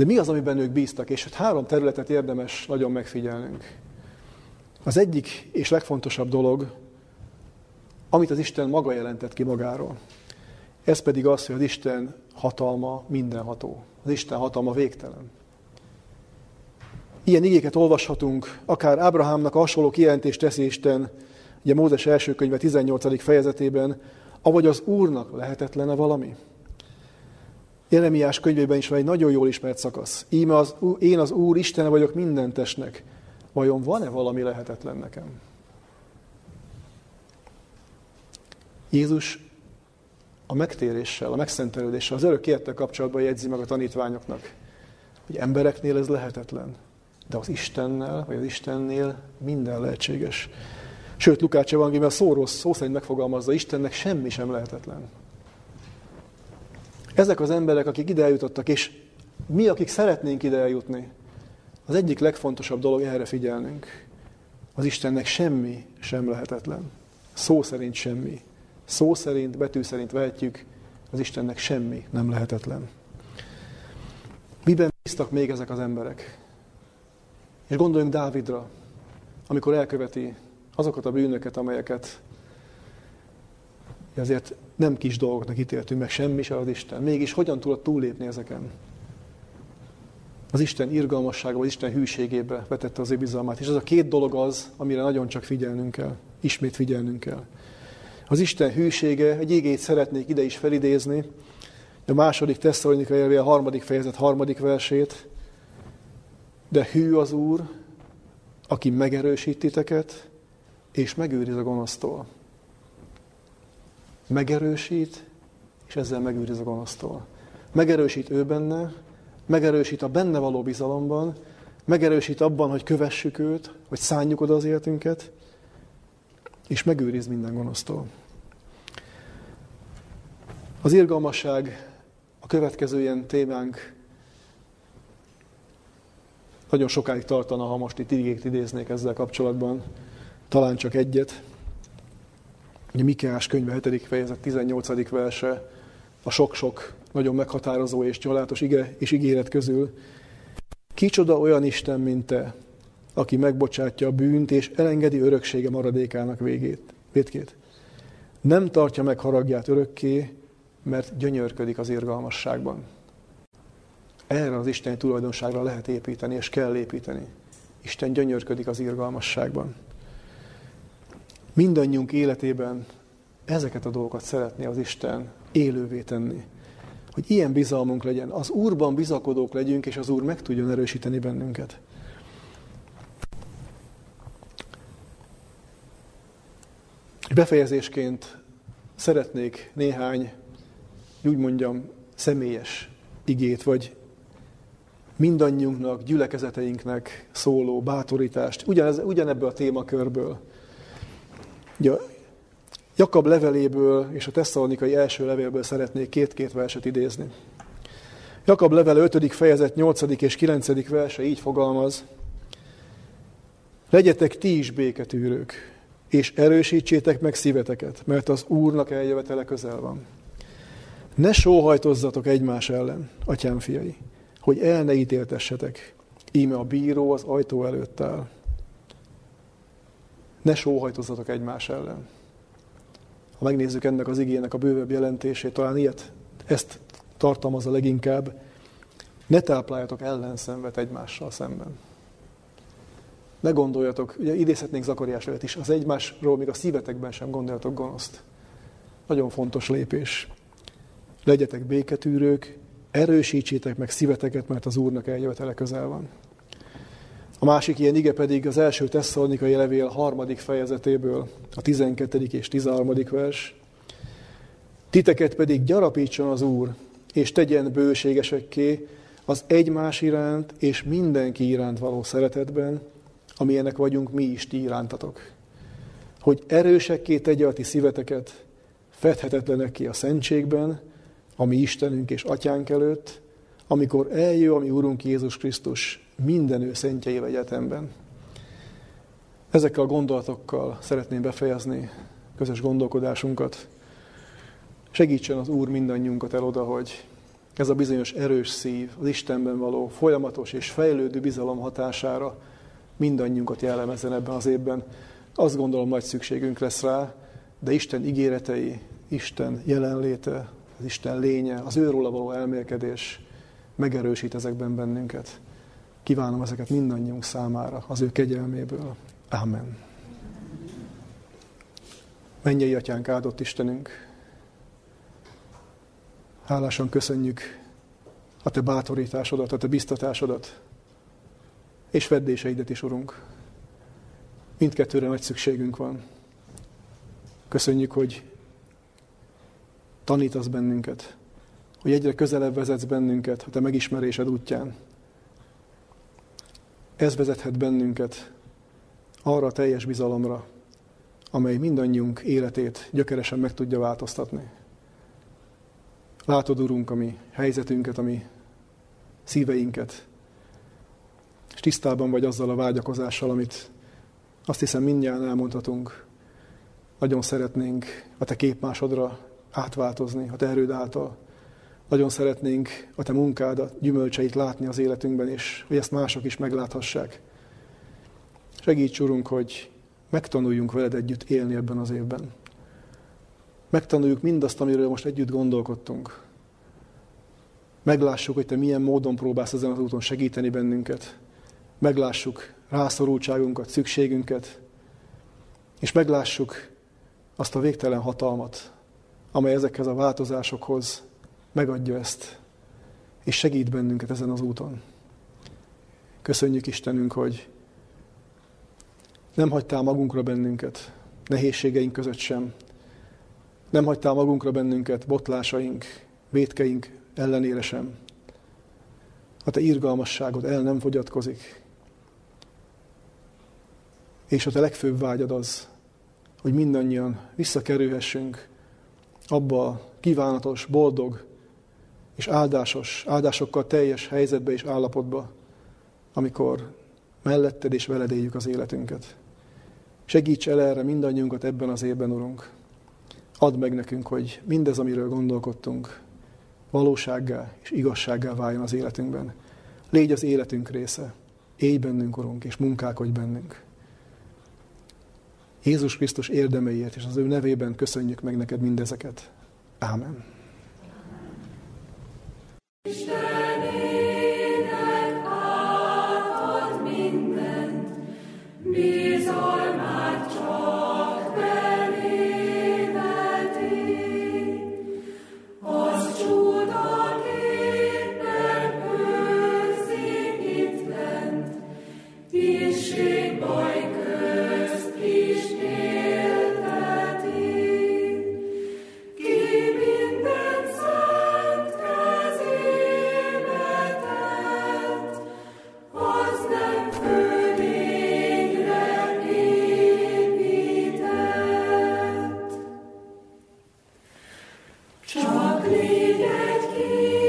Speaker 1: De mi az, amiben ők bíztak? És három területet érdemes nagyon megfigyelnünk. Az egyik és legfontosabb dolog, amit az Isten maga jelentett ki magáról. Ez pedig az, hogy az Isten hatalma mindenható. Az Isten hatalma végtelen. Ilyen igéket olvashatunk, akár Ábrahámnak hasonló kijelentést teszi Isten Ugye Mózes első könyve 18. fejezetében, avagy az Úrnak lehetetlene valami? Jeremiás könyvében is van egy nagyon jól ismert szakasz. Íme az, én az Úr Istene vagyok minden testnek. Vajon van-e valami lehetetlen nekem? Jézus a megtéréssel, a megszentelődéssel, az örök élettel kapcsolatban jegyzi meg a tanítványoknak, hogy embereknél ez lehetetlen, de az Istennel, vagy az Istennél minden lehetséges. Sőt, Lukács evangélium a szó, rossz, szó szerint megfogalmazza, Istennek semmi sem lehetetlen. Ezek az emberek, akik ide eljutottak, és mi, akik szeretnénk ide eljutni, az egyik legfontosabb dolog erre figyelnünk. Az Istennek semmi sem lehetetlen. Szó szerint semmi. Szó szerint, betű szerint vehetjük, az Istennek semmi nem lehetetlen. Miben bíztak még ezek az emberek? És gondoljunk Dávidra, amikor elköveti azokat a bűnöket, amelyeket azért nem kis dolgoknak ítéltünk meg, semmi se az Isten. Mégis hogyan tudott túllépni ezeken? Az Isten irgalmassága, az Isten hűségébe vetette az ő bizalmát. És ez a két dolog az, amire nagyon csak figyelnünk kell. Ismét figyelnünk kell. Az Isten hűsége, egy igét szeretnék ide is felidézni, a második Tesszalonikai a harmadik fejezet harmadik versét. De hű az Úr, aki megerősít titeket, és megőriz a gonosztól. Megerősít, és ezzel megőriz a gonosztól. Megerősít ő benne, megerősít a benne való bizalomban, megerősít abban, hogy kövessük őt, hogy szánjuk oda az életünket, és megőriz minden gonosztól. Az irgalmasság a következő ilyen témánk nagyon sokáig tartana, ha most itt igéket idéznék ezzel kapcsolatban talán csak egyet. Ugye Mikeás könyve 7. fejezet 18. verse a sok-sok nagyon meghatározó és családos ige és ígéret közül. Kicsoda olyan Isten, mint te, aki megbocsátja a bűnt és elengedi öröksége maradékának végét, vétkét. Nem tartja meg haragját örökké, mert gyönyörködik az irgalmasságban. Erre az Isten tulajdonságra lehet építeni, és kell építeni. Isten gyönyörködik az irgalmasságban. Mindannyiunk életében ezeket a dolgokat szeretné az Isten élővé tenni. Hogy ilyen bizalmunk legyen, az Úrban bizakodók legyünk, és az Úr meg tudjon erősíteni bennünket. Befejezésként szeretnék néhány, úgy mondjam, személyes igét, vagy mindannyiunknak, gyülekezeteinknek szóló bátorítást, ugyanez, ugyanebből a témakörből. Ugye, Jakab leveléből és a tesszalonikai első levélből szeretnék két-két verset idézni. Jakab level 5. fejezet 8. és 9. verse így fogalmaz. Legyetek ti is béketűrők, és erősítsétek meg szíveteket, mert az Úrnak eljövetele közel van. Ne sóhajtozzatok egymás ellen, atyám fiai, hogy el ne ítéltessetek. Íme a bíró az ajtó előtt áll. Ne sóhajtozzatok egymás ellen. Ha megnézzük ennek az igének a bővebb jelentését, talán ilyet, ezt tartalmazza leginkább, ne tápláljatok ellenszenvet egymással szemben. Ne gondoljatok, ugye idézhetnénk Zakariás előtt is, az egymásról még a szívetekben sem gondoljatok gonoszt. Nagyon fontos lépés. Legyetek béketűrők, erősítsétek meg szíveteket, mert az Úrnak eljövetele közel van. A másik ilyen ige pedig az első tesszalonikai levél harmadik fejezetéből, a 12. és 13. vers. Titeket pedig gyarapítson az Úr, és tegyen bőségesekké az egymás iránt és mindenki iránt való szeretetben, amilyenek vagyunk mi is ti irántatok. Hogy erősekké tegye a ti szíveteket, fedhetetlenek ki a szentségben, ami Istenünk és Atyánk előtt, amikor eljő a mi Úrunk Jézus Krisztus minden ő szentjeivel egyetemben. Ezekkel a gondolatokkal szeretném befejezni közös gondolkodásunkat. Segítsen az Úr mindannyiunkat el oda, hogy ez a bizonyos erős szív, az Istenben való folyamatos és fejlődő bizalom hatására mindannyiunkat jellemezzen ebben az évben. Azt gondolom, nagy szükségünk lesz rá, de Isten ígéretei, Isten jelenléte, az Isten lénye, az őróla való elmélkedés megerősít ezekben bennünket. Kívánom ezeket mindannyiunk számára, az ő kegyelméből. Amen. Mennyei atyánk, áldott Istenünk, hálásan köszönjük a te bátorításodat, a te biztatásodat, és feddéseidet is, Urunk. Mindkettőre nagy szükségünk van. Köszönjük, hogy tanítasz bennünket, hogy egyre közelebb vezetsz bennünket a te megismerésed útján. Ez vezethet bennünket arra a teljes bizalomra, amely mindannyiunk életét gyökeresen meg tudja változtatni. Látod, Urunk, a mi helyzetünket, a mi szíveinket, és tisztában vagy azzal a vágyakozással, amit azt hiszem mindjárt elmondhatunk. Nagyon szeretnénk a te képmásodra átváltozni, a te erőd által. Nagyon szeretnénk a te munkádat, gyümölcseit látni az életünkben, és hogy ezt mások is megláthassák. Segíts, Urunk, hogy megtanuljunk veled együtt élni ebben az évben. Megtanuljuk mindazt, amiről most együtt gondolkodtunk. Meglássuk, hogy te milyen módon próbálsz ezen az úton segíteni bennünket. Meglássuk rászorultságunkat, szükségünket, és meglássuk azt a végtelen hatalmat, amely ezekhez a változásokhoz megadja ezt, és segít bennünket ezen az úton. Köszönjük Istenünk, hogy nem hagytál magunkra bennünket, nehézségeink között sem. Nem hagytál magunkra bennünket botlásaink, vétkeink ellenére sem. A te irgalmasságod el nem fogyatkozik. És a te legfőbb vágyad az, hogy mindannyian visszakerülhessünk abba a kívánatos, boldog és áldásos, áldásokkal teljes helyzetbe és állapotba, amikor melletted és veled éljük az életünket. Segíts el erre mindannyiunkat ebben az évben, Urunk. Add meg nekünk, hogy mindez, amiről gondolkodtunk, valósággá és igazsággá váljon az életünkben. Légy az életünk része. Élj bennünk, Urunk, és munkálkodj bennünk. Jézus Krisztus érdemeiért, és az ő nevében köszönjük meg neked mindezeket. Ámen.
Speaker 2: Istenének átad mindent, bizony Чаклы ветки.